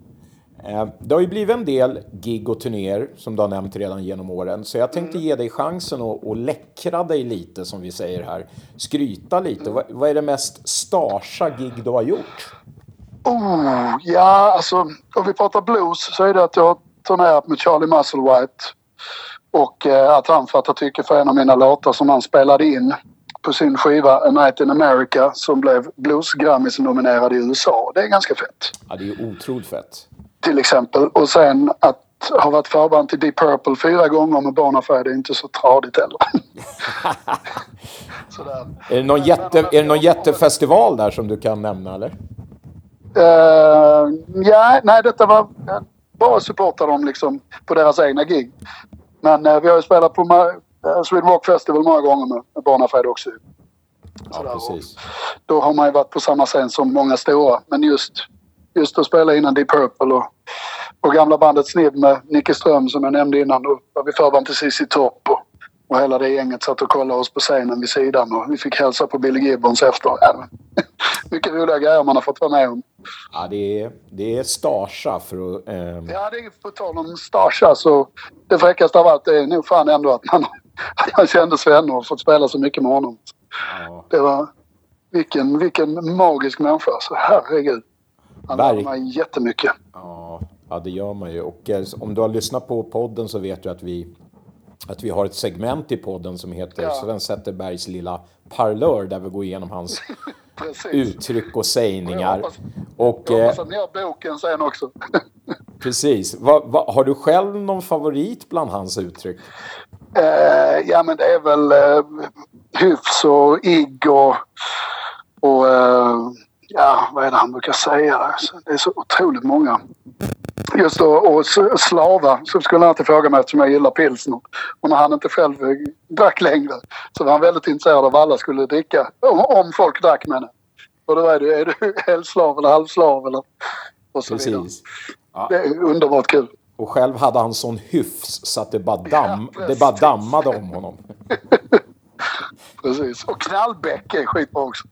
Eh, det har ju blivit en del gig och turnéer som du har nämnt redan genom åren. Så jag tänkte ge dig chansen att, att läckra dig lite, som vi säger här. Skryta lite. Vad, vad är det mest starsa gig du har gjort? Oh, ja, alltså om vi pratar blues så är det att jag har turnerat med Charlie Musselwhite. Och eh, att han fattar tycke för en av mina låtar som han spelade in på sin skiva A Night in America som blev Blues nominerad i USA. Det är ganska fett. Ja, det är ju otroligt fett. Till exempel. Och sen att ha varit förband till Deep Purple fyra gånger med Bonafide är inte så tradigt heller. Är det någon, jätte, är det någon jättefestival där som du kan nämna, eller? Uh, ja, nej, detta var... Jag bara supportar dem liksom på deras egna gig. Men eh, vi har ju spelat på, eh, Sweden Rock Festival många gånger med, med Bonafide också. Ja, precis. Då har man ju varit på samma scen som många stora. Men just, just att spela innan Deep Purple och, och gamla bandet Snibb med Nicke Ström som jag nämnde innan. Då var vi förband till ZZ Top och, och hela det gänget satt och kollade oss på scenen vid sidan och vi fick hälsa på Billy Gibbons efter. Ja, mycket roliga grejer man har fått vara med om. Ja, det är, det är Starsa för att... ehm, Ja, det är på tal om Starsa så det fräckaste av allt är nog fan ändå att man, man kände Svenne och fått spela så mycket med honom. ja, Det var... Vilken, vilken magisk människa. Så herregud. Han lärde mig jättemycket. Ja, ja, det gör man ju. Och eh, om du har lyssnat på podden så vet du att vi, att vi har ett segment i podden som heter Ja. Sven Zetterbergs lilla parlör där vi går igenom hans uttryck och sägningar. Jag hoppas- Och Jag eh, hoppas att ni har boken sen också. precis, vad, vad, har du själv någon favorit bland hans uttryck? Eh, ja, men det är väl eh, hyfs och igg och, och eh, ja, vad är det han brukar säga? Alltså, Det är så otroligt många. Just och s- slava så skulle han alltid fråga mig eftersom jag gillar pilsner. Och när han inte själv eh, drack längre så var han väldigt intresserad av vad alla skulle dricka. Om, om folk drack det. Och då är du, är du helslav eller halvslav eller och så vidare. Precis. Det är underbart kul. Och själv hade han sån hyfs så att det bara, damm, Ja, det bara precis. dammade om honom. Precis. Och knallbäck är skitbra också.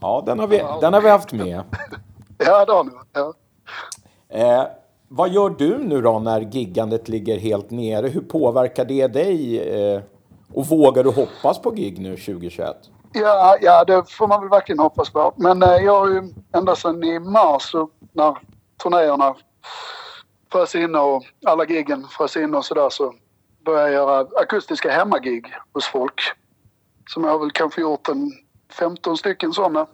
Ja, den har vi, den har vi haft med. Ja, det har ni. Ja. Eh, vad gör du nu då när giggandet ligger helt nere? Hur påverkar det dig? Eh, och vågar du hoppas på gig nu 2021? Ja, ja, det får man väl verkligen hoppas på. Men eh, jag har ju ända sedan i mars när turnéerna frös in och alla giggen frös in och sådär så började jag göra akustiska hemmagig hos folk. Som jag har väl kanske gjort en 15 stycken sådana.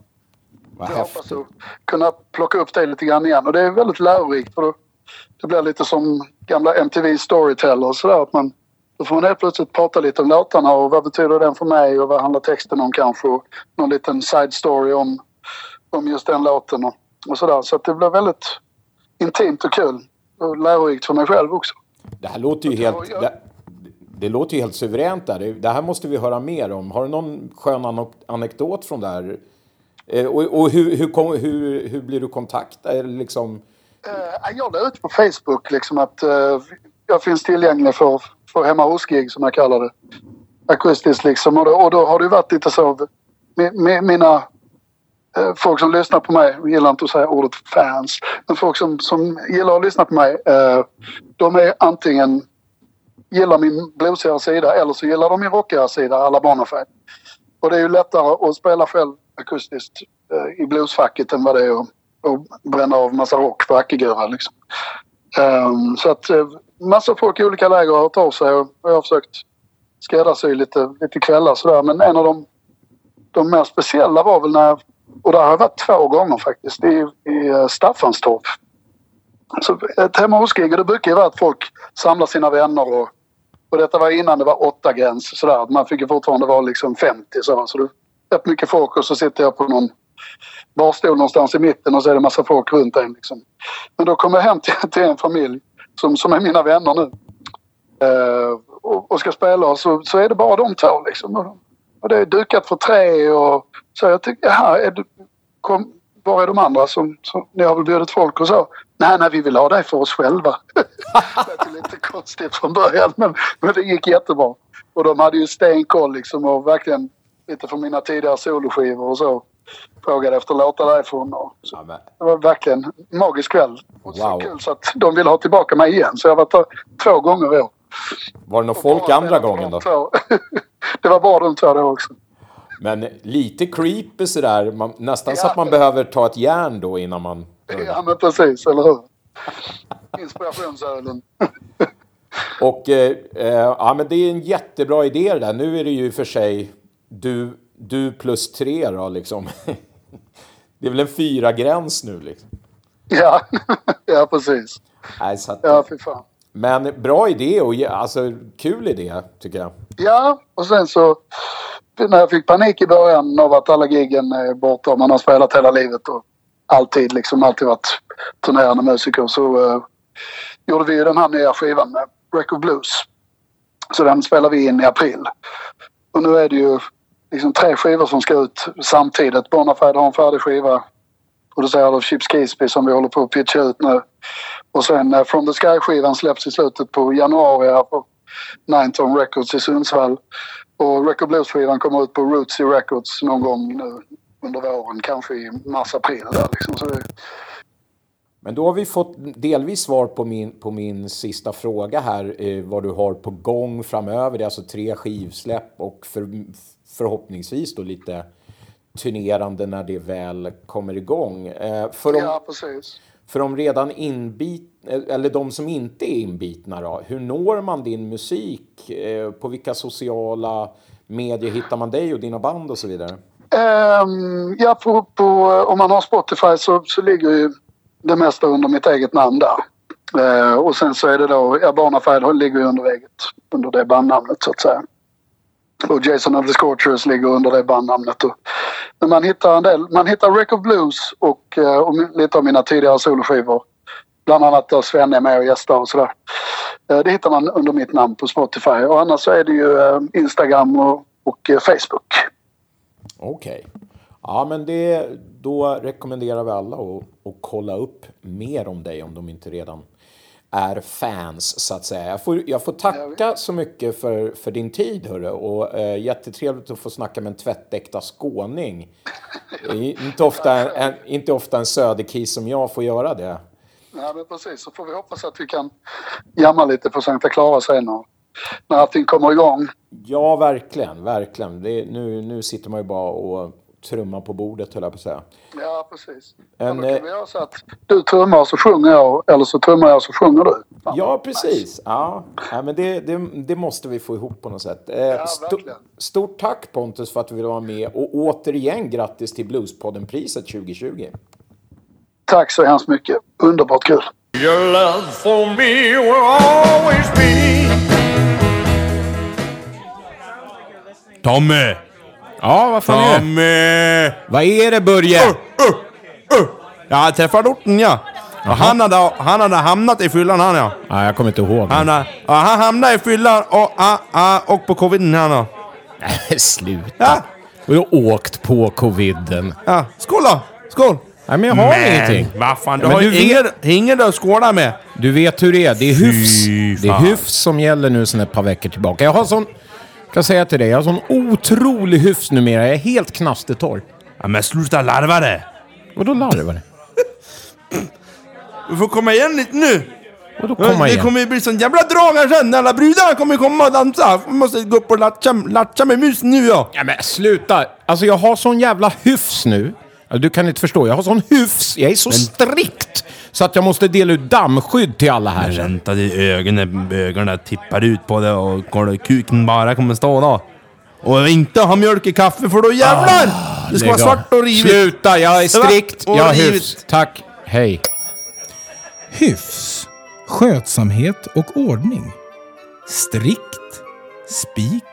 Vad Jag hoppas häftigt. att kunna plocka upp det lite grann igen. Och det är väldigt lärorikt. För då, det blir lite som gamla MTV Storyteller och sådär. Att man, då får man helt plötsligt prata lite om låtarna och vad betyder den för mig och vad handlar texten om kanske. Och någon liten side story om, om just den låten och, och sådär. Så det blir väldigt intimt och kul. Och lärorikt för mig själv också. Det här låter ju helt... ja. Det, det låter ju helt suveränt där. Det, det här måste vi höra mer om. Har du någon skön anekdot från det här? Eh, och och hur, hur, kom, hur, hur blir du kontaktad? Liksom, Eh, jag la ut på Facebook liksom att eh, jag finns tillgänglig för, för hemma hos-gig som jag kallar det. Akustiskt liksom. Och då, och då har det varit lite så. mi- Mina eh, folk som lyssnar på mig, jag gillar inte att säga ordet fans, men folk som, som gillar att lyssna på mig. Eh, de är antingen gillar min bluesigare sida eller så gillar de min rockigare sida, alla Bonafide. Och det är ju lättare att spela själv akustiskt eh, i bluesfacket än vad det är att, och bränna av massa rock för ackegura liksom. Um, så att eh, uh, massa folk i olika läger har hört av sig och jag har försökt skräddarsy lite, lite kvällar sådär. Men en av de, de mer speciella var väl när, och där har jag varit två gånger faktiskt, i, i eh, Staffanstorp. Så ett hemma hos-gig, och det brukar ju vara att folk samlar sina vänner och, och detta var innan det var åtta gräns sådär. Man fick ju fortfarande vara liksom 50 så. Så det är rätt mycket folk och så sitter jag på någon barstol någonstans i mitten och så är det massa folk runt en liksom. Men då kommer jag hem till, till en familj som, som är mina vänner nu. Eh, och, och ska spela och så, så är det bara de två liksom. Och, och det är dukat för tre och så jag tycker, jaha, är du, kom, var är de andra som, som ni har väl bjudit folk och så? Nej, nej, vi vill ha dig för oss själva. det är lite konstigt från början men, men det gick jättebra. Och de hade ju stenkoll liksom och verkligen lite från mina tidigare soloskivor och så. Frågade efter låtar därifrån. Och så. ja, Det var verkligen en magisk kväll. Och så Wow. kul så att de vill ha tillbaka mig igen. Så jag har varit där två gånger i år. var det någon folk andra gången då? två. det var bara de två då också. Men lite creepy sådär. Man, nästan så Ja. att man behöver ta ett järn då innan man... Ja men precis, eller hur? Inspirationsölen. Och eh, eh, ja, men det är en jättebra idé det där. Nu är det ju för sig du, du plus tre då liksom. Det är väl en fyra gräns nu liksom. Ja, ja precis. Nej, så att, Ja, fy fan. Men bra idé och alltså kul idé tycker jag. Ja, och sen så när jag fick panik i början av att alla giggen är borta och man har spelat hela livet och alltid liksom alltid varit turnerande musiker så uh, gjorde vi den här nya skivan med Record Blues. Så den spelar vi in i april. Och nu är det ju liksom tre skivor som ska ut samtidigt. Bonafide har en färdig skiva producerad av Chips Keesby som vi håller på att pitcha ut nu. Och sen eh, From the Sky-skivan släpps i slutet på januari här på Nineton Records i Sundsvall. Och Record Blues-skivan kommer ut på Rootsy Records någon gång nu under våren, kanske i mars-april liksom. Det, Men då har vi fått delvis svar på min, på min sista fråga här, eh, vad du har på gång framöver. Det är alltså tre skivsläpp och för, förhoppningsvis då lite turnerande när det väl kommer igång. Eh, för, de, ja, precis. för de redan inbit, eller de som inte är inbitna då, hur når man din musik? Eh, på vilka sociala medier hittar man dig och dina band och så vidare? Ehm, ja, på, på, om man har Spotify så, så ligger ju det mesta under mitt eget namn där. Eh, och sen så är det då, ja, Bonafide ligger ju under eget, under det bandnamnet så att säga. Och Jason of the Scorchers ligger under det bandnamnet. Och, men man hittar en del, man hittar Record Blues och, eh, och lite av mina tidigare soloskivor. Bland annat där Sven är med och gästar och sådär. Eh, det hittar man under mitt namn på Spotify. Och annars så är det ju eh, Instagram och, och Facebook. Okej. Ja, men det, då rekommenderar vi alla att, att kolla upp mer om dig om de inte redan är fans så att säga. Jag får, jag får tacka så mycket för, för din tid hörru och eh, jättetrevligt att få snacka med en tvättäkta skåning. Inte ofta en, inte ofta en söderkis som jag får göra det. Ja, men precis. Så får vi hoppas att vi kan jamma lite på Sankta Clara sen och när allting kommer igång. Ja, verkligen, verkligen. Det, nu, nu sitter man ju bara och trummar på bordet höll jag på att säga. Ja, precis. En, ja, då eh, kan vi göra så att du trummar så sjunger jag eller så trummar jag så sjunger du. Fan, Ja, precis. Ja, ja, men det, det, det måste vi få ihop på något sätt. Eh, sto- verkligen. stort tack Pontus för att du ville vara med och återigen grattis till Bluespodden-priset 2020. Tack så hemskt mycket. Underbart kul. Your love for me will always be. Tommy! Ja, vad fan är det? Tommy! Vad är det Börje? Jag träffade orten ja. Och han, hade, han hade hamnat i fyllan han ja. Ja, jag kommer inte ihåg. Han, hade- ja, han hamnade i fyllan och, ah, ah, och på coviden han ja. Nej, Sluta. Ja, Och du har åkt på coviden. ja. Skål då! Skål! Nej, men jag har ingenting. vad fan, du Men har du ju inget, inget att skåla med. Du vet hur det är. Det är hyfs. Det är hyfs som gäller nu sedan ett par veckor tillbaka. Jag har sån... Kan säga till dig, jag har sån otrolig hyfs numera. Jag är helt knastertorr. Ja, men sluta larva det. Vadå larvar det? Du får komma igen lite nu. Vadå komma det igen? kommer ju bli sån jävla drag här sen. Alla brudarna kommer ju komma och dansa. Vi måste gå upp och latcha, latcha med musen nu ja. Ja men sluta! Alltså jag har sån jävla hyfs nu. Ja, Du kan inte förstå, jag har sån hyfs. Jag är så strikt. Så att jag måste dela ut dammskydd till alla här sen. Vänta till ögonen, ögonen tippar ut på det och kolla, kuken bara kommer stå då. Och inte ha mjölk i kaffe för då jävlar! det ska vara svart och rivigt. Sluta, jag är strikt. Svart och Jag har hyfs. Tack. Hej. Hyfs, skötsamhet och ordning. Strikt, spik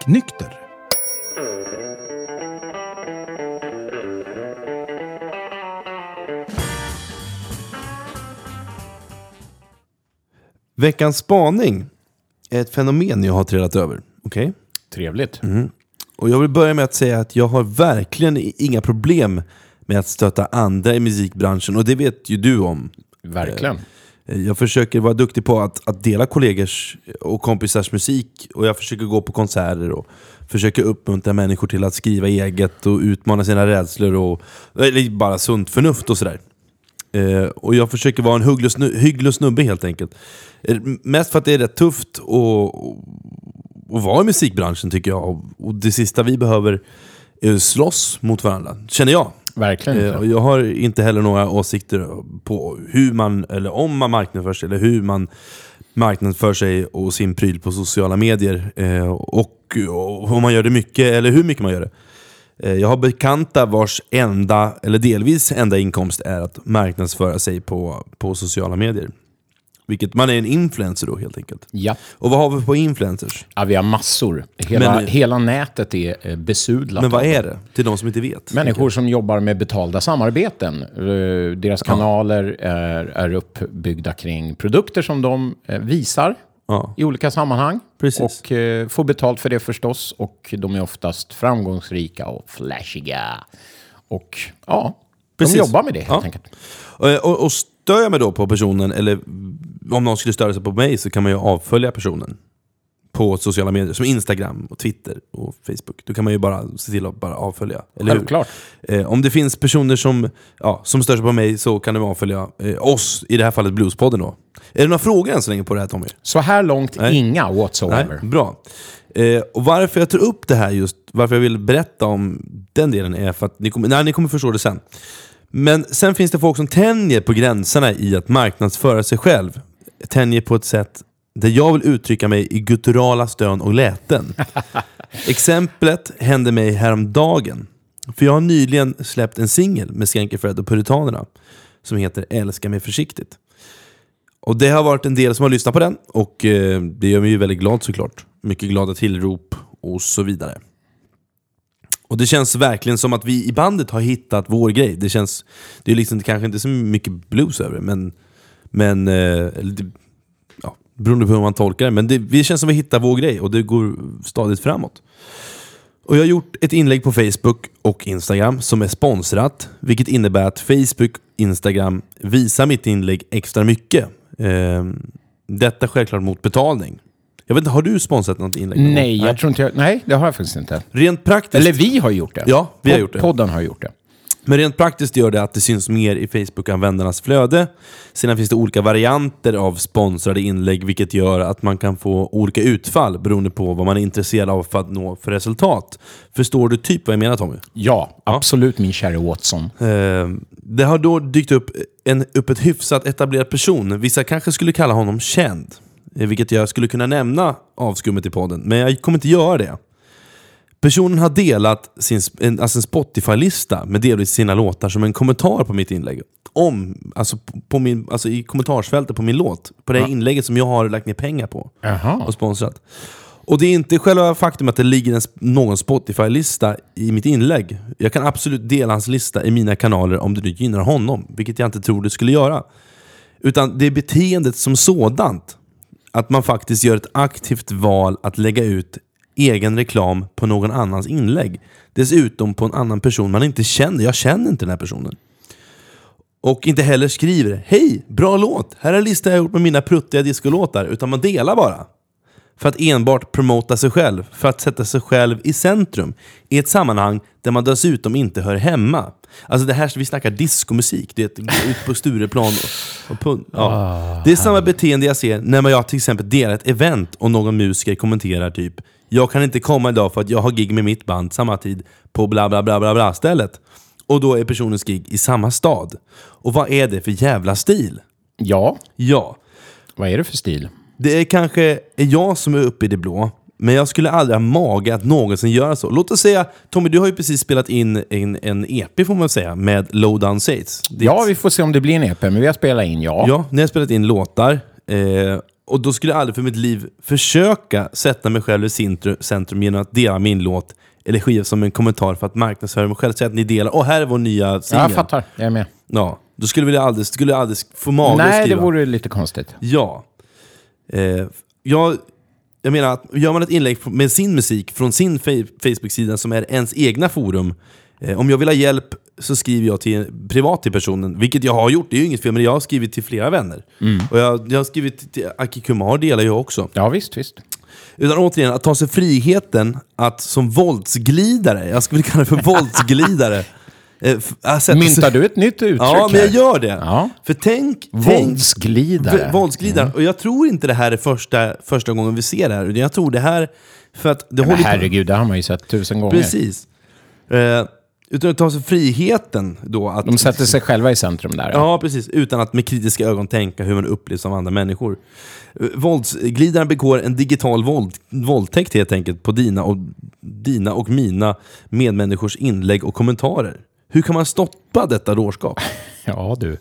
Veckans spaning är ett fenomen jag har trillat över. Okej? Trevligt. Och jag vill börja med att säga att jag har verkligen i- inga problem med att stötta andra i musikbranschen och det vet ju du om. Verkligen. Jag försöker vara duktig på att, att dela kollegors och kompisars musik och jag försöker gå på konserter och försöker uppmuntra människor till att skriva eget och utmana sina rädslor och eller bara sunt förnuft och sådär. Eh, och jag försöker vara en hygglig snu- hygglig snubbe helt enkelt. Eh, mest för att det är rätt tufft att vara i musikbranschen tycker jag. Och, och det sista vi behöver är att slåss mot varandra, känner jag. Verkligen. Eh, och jag har inte heller några åsikter på hur man, eller om man marknadsför sig, eller hur man marknadsför sig och sin pryl på sociala medier. Eh, och, och om man gör det mycket, eller hur mycket man gör det. Eh, jag har bekanta vars enda, eller delvis enda inkomst är att marknadsföra sig på, på sociala medier. Vilket man är en influencer då helt enkelt. Ja. Och vad har vi på influencers? ja, vi har massor. Hela, Men- hela nätet är eh, besudlat. Men vad är det? Till de som inte vet. Människor som jobbar med betalda samarbeten. Eh, Deras kanaler är, är uppbyggda kring produkter som de visar Ja. i olika sammanhang. Precis. Och eh, får betalt för det förstås. Och de är oftast framgångsrika och flashiga. Och ja, Precis. de jobbar med det helt Ja. enkelt. Och, och, och stör jag mig då på personen, eller om någon skulle störa sig på mig, så kan man ju avfölja personen. På sociala medier, som Instagram, och Twitter och Facebook. Då kan man ju bara se till att bara avfölja. Eller? Självklart. Eh, om det finns personer som, ja, som stör sig på mig så kan de avfölja eh, oss, i det här fallet Bluespodden då. Är det några frågor än så länge på det här Tommy? Så här långt Nej. inga whatsoever. Nej, bra. Eh, och varför jag tar upp det här just, varför jag vill berätta om den delen är för att ni kommer, nej, ni kommer förstå det sen. Men sen finns det folk som tänjer på gränserna i att marknadsföra sig själv. Tänjer på ett sätt där jag vill uttrycka mig i gutturala stön och läten. Exemplet hände mig häromdagen. För jag har nyligen släppt en singel med Skanky Fred och Puritanerna som heter Älska mig försiktigt. Och det har varit en del som har lyssnat på den och eh, det gör mig ju väldigt glad såklart. Mycket glada tillrop och så vidare. Och det känns verkligen som att vi i bandet har hittat vår grej. Det känns, det är liksom kanske inte så mycket blues över det, men, men eh, beroende på hur man tolkar det. Men det, vi känns som att vi hittar vår grej och det går stadigt framåt. Och jag har gjort ett inlägg på Facebook och Instagram som är sponsrat, vilket innebär att Facebook och Instagram visar mitt inlägg extra mycket. Ehm, detta självklart mot betalning. Jag vet inte, har du sponsrat något inlägg? Nej, jag tror inte jag, nej, det har jag faktiskt inte. Rent praktiskt, Eller vi har gjort det. Ja, vi har gjort det. Podden har gjort det. Men rent praktiskt gör det att det syns mer i Facebook-användarnas flöde. Sedan finns det olika varianter av sponsrade inlägg, vilket gör att man kan få olika utfall beroende på vad man är intresserad av för att nå för resultat. Förstår du typ vad jag menar Tommy? Ja, absolut min kära Watson. Eh, det har då dykt upp, en, upp ett hyfsat etablerad person. Vissa kanske skulle kalla honom känd. eh, Vilket jag skulle kunna nämna avskummet i podden, men jag kommer inte göra det. Personen har delat sin, en, alltså en Spotify-lista med delvis sina låtar som en kommentar på mitt inlägg. Om, alltså, på- min, alltså i kommentarsfältet på min låt. På det här inlägget som jag har lagt ner pengar på Jaha. och sponsrat. Och det är inte själva faktum att det ligger en, någon Spotify-lista i mitt inlägg. Jag kan absolut dela hans lista i mina kanaler om det nu gynnar honom, vilket jag inte tror det skulle göra. Utan det är beteendet som sådant. Att man faktiskt gör ett aktivt val att lägga ut egen reklam på någon annans inlägg. Dessutom på en annan person man inte känner. Jag känner inte den här personen. Och inte heller skriver Hej, bra låt! Här är en lista jag gjort med mina pruttiga discolåtar. Utan man delar bara. För att enbart promota sig själv. För att sätta sig själv i centrum. I ett sammanhang där man dessutom inte hör hemma. Alltså det här, vi snackar diskomusik. Det är att gå ut på Stureplan och, och pun- ja. Det är samma beteende jag ser när jag till exempel delar ett event och någon musiker kommenterar typ Jag kan inte komma idag för att jag har gig med mitt band samma tid på bla bla bla bla bla stället. Och då är personens gig i samma stad. Och vad är det för jävla stil? Ja, Ja, vad är det för stil? det är kanske är jag som är uppe i det blå, men jag skulle aldrig ha mage att någonsin göra så. Låt oss säga, Tommy, du har ju precis spelat in en, en EP får man säga, med Lowdown Sates. Ditt- Ja, vi får se om det blir en EP, men vi har spelat in, ja. Ja, ni har spelat in låtar. Eh, och då skulle jag aldrig för mitt liv försöka sätta mig själv i centrum, centrum genom att dela min låt eller skiva som en kommentar för att marknadsföra mig själv. Säga att ni delar, åh här är vår nya Ja, singel. jag fattar. Jag är med. Ja, då skulle jag aldrig, skulle jag aldrig få mage att Nej, det skriva. vore lite konstigt. Ja. Eh, jag, jag menar att gör man ett inlägg med sin musik från sin Facebook-sida som är ens egna forum. Eh, om jag vill ha hjälp så skriver jag till, privat till personen, vilket jag har gjort. Det är ju inget fel, men jag har skrivit till flera vänner. Och jag, jag har skrivit till- Aki Kumar, delar jag också. Ja, visst, visst. Utan återigen, att ta sig friheten att som våldsglidare, jag skulle kalla det för våldsglidare. eh, sätta Myntar du ett nytt uttryck Ja, men jag gör det. Ja. För tänk... tänk Våldsglidare. V- Våldsglidare. Och jag tror inte det här är första, första gången vi ser det här. Jag tror det här... För att det Men håller på- herregud, det har man ju sett tusen gånger. Precis. Eh, utan att ta sig friheten då att... De sätter sig själva i centrum där. Ja, precis. Utan att med kritiska ögon tänka hur man upplevs av andra människor. Eh, Våldsglidaren begår en digital våld, våldtäkt helt enkelt på dina och, dina och mina medmänniskors inlägg och kommentarer. Hur kan man stoppa detta dårskap? Ja, du.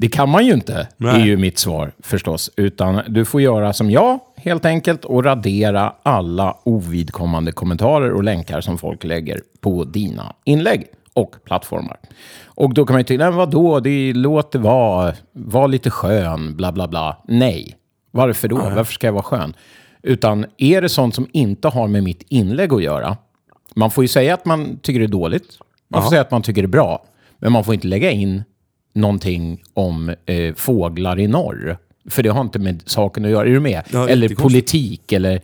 Det kan man ju inte, Nej. är ju mitt svar förstås. Utan du får göra som jag, helt enkelt, och radera alla ovidkommande kommentarer och länkar som folk lägger på dina inlägg och plattformar. Och då kan man ju tycka, nej vadå, det låter vara, var lite skön, bla bla bla. Nej. Varför då? Varför ska jag vara skön? Utan är det sånt som inte har med mitt inlägg att göra, man får ju säga att man tycker det är dåligt, man får säga att man tycker det är bra, men man får inte lägga in någonting om eh, fåglar i norr. För det har inte med saken att göra. Är du med? Ja, eller politik, eller,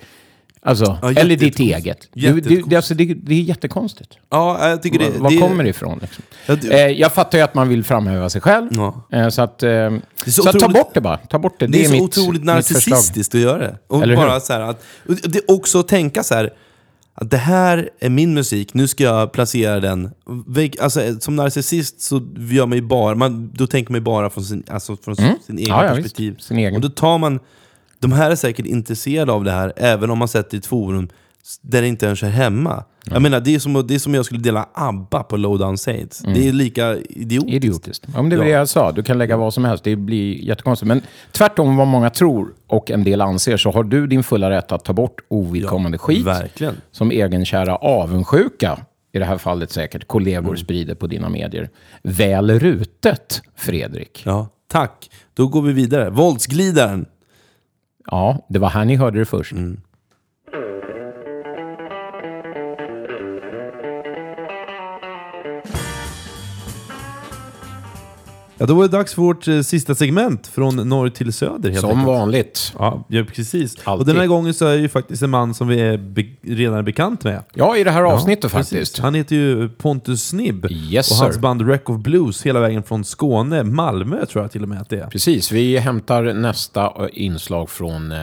alltså, Ja, eller ditt eget. Det, det, det, alltså, det, det är jättekonstigt. Ja, jag tycker det... Var det, kommer det ifrån? Liksom? Ja, det- eh, jag fattar ju att man vill framhäva sig själv. Ja. Eh, så att, eh, så så att ta otroligt- bort det bara. Ta bort det. Det, är, så mitt, otroligt narcissistiskt att göra det. Och Eller hur? bara så här att, det är också att tänka så här, att det här är min musik, nu ska jag placera den. Alltså, som narcissist så gör man bara, man, då tänker man ju bara från sin, alltså från sin egen Mm. Ja, ja, perspektiv. visst. Sin egen. Och då tar man, de här är säkert intresserade av det här, även om man sätter i ett forum där det inte ens är hemma. Jag menar, det är som, det är som jag skulle dela ABBA på Lowdown Saints. Det är lika idiotiskt. Idiotiskt. Ja, men det var Ja. det jag sa. Du kan lägga vad som helst. Det blir jättekonstigt. Men tvärtom vad många tror och en del anser så har du din fulla rätt att ta bort ovidkommande skit. Verkligen. Som egenkära avundsjuka, i det här fallet säkert, kollegor Mm. sprider på dina medier. Väl rutet, Fredrik. Ja, tack. Då går vi vidare. Våldsglidaren. Ja, det var här ni hörde det först. Mm. Ja, då var det dags för vårt eh, sista segment, från norr till söder. Helt Som enkelt. vanligt. Ja, ja, precis. Och Alltid. den här gången så är det ju faktiskt en man som vi är be redan är bekant med. Ja, i det här avsnittet faktiskt. Han heter ju Pontus Snibb. Yes, och hans sir. band Wreck of Blues hela vägen från Skåne, Malmö tror jag till och med att det är. Precis, vi hämtar nästa eh, inslag från eh,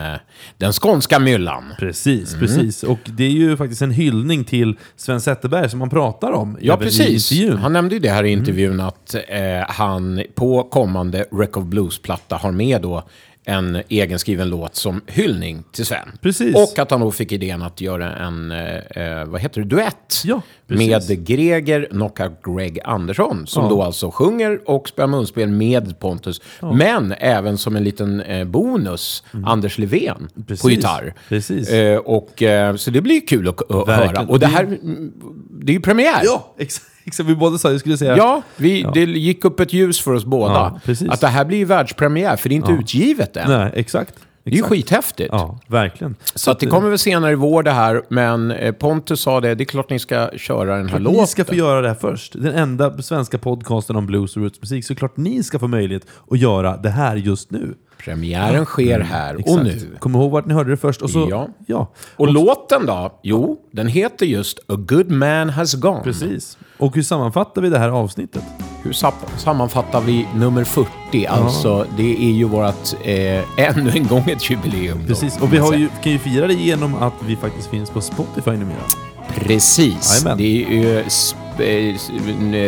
den skånska myllan. Precis, Mm. precis. Och det är ju faktiskt en hyllning till Sven Zetterberg som man pratar om Ja, även i precis. intervjun. Han nämnde ju det här i intervjun att eh, han på kommande Wreck of Blues-platta har med då en egenskriven låt som hyllning till Sven. Precis. Och att han då fick idén att göra en, eh, eh, vad heter det, duett. Ja, med Greger Knockout Greg Andersson. Som Ja. då alltså sjunger och spelar munspel med Pontus. Men även som en liten eh, bonus, Anders Levén på Mm. Gitarr. Precis. Eh, och, eh, så det blir kul att, Verkligen. höra. Och det här, mm, det är ju premiär. Ja, exakt. Exakt. Vi båda sa, jag skulle säga... Ja, vi, det gick upp ett ljus för oss båda. Att det här blir ju världspremiär, för det är inte utgivet än. Nej, exakt. Det är ju Exakt. skithäftigt. Ja, verkligen. Så att det kommer väl senare i vår det här, men eh, Pontus sa det, det är klart ni ska köra den här låten. Ni ska få göra det här först. Den enda svenska podcasten om blues och rootsmusik. Såklart ni ska få möjlighet att göra det här just nu. Premiären sker här och Exakt. nu. Kom ihåg vart ni hörde det först. Och så, Ja. ja. Och låten då? Jo, den heter just A Good Man Has Gone. Precis. Och hur sammanfattar vi det här avsnittet? Hur sammanfattar vi nummer 40? Alltså, det är ju vårt, eh, ännu en gång ett jubileum. då, Precis. Och vi ju, kan ju fira det genom att vi faktiskt finns på Spotify numera. Precis. Jajamän. Det är ju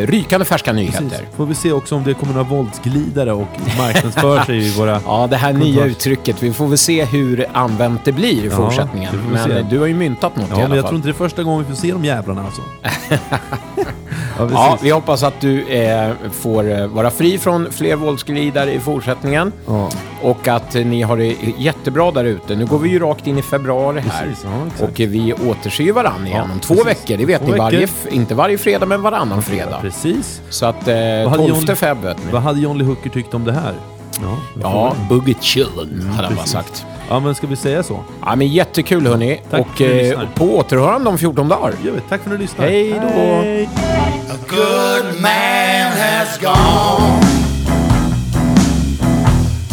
rykande färska nyheter. Precis. Får vi se också om det kommer några våldsglidare och marknadsför sig i våra... Ja, det här nya Kontakt. uttrycket. Vi får väl se hur använt det blir i Ja, fortsättningen. Men se. eh, du har ju myntat något Ja, i men alla jag fall. tror inte det är första gången vi får se de jävlarna alltså. ja. Ja, vi hoppas att du eh, får eh, vara fri från fler våldsglidare i fortsättningen. Ja. Och att eh, ni har det jättebra där ute. Nu går vi ju rakt in i februari här. Precis, ja, och eh, vi återser ju varandra igen om två precis. veckor. Det vet Två ni. Varje, inte varje fredag, men varannan fredag. Precis. Så att eh, Vad hade 12 John- feb vet ni. Vad hade John Lee Hooker tyckt om det här? Ja, Ja, bugget chillen, hade han bara sagt. ja, men ska vi säga så? Ja, men jättekul hörni. Tack och för att ni eh, lyssnar. på återhörande om 14 dagar. Gör vi. Tack för att ni lyssnade. Hej då! A good man has gone.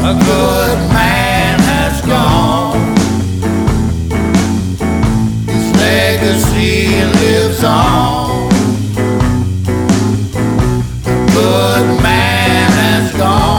A good man has gone. His legacy lives on. Good man has gone.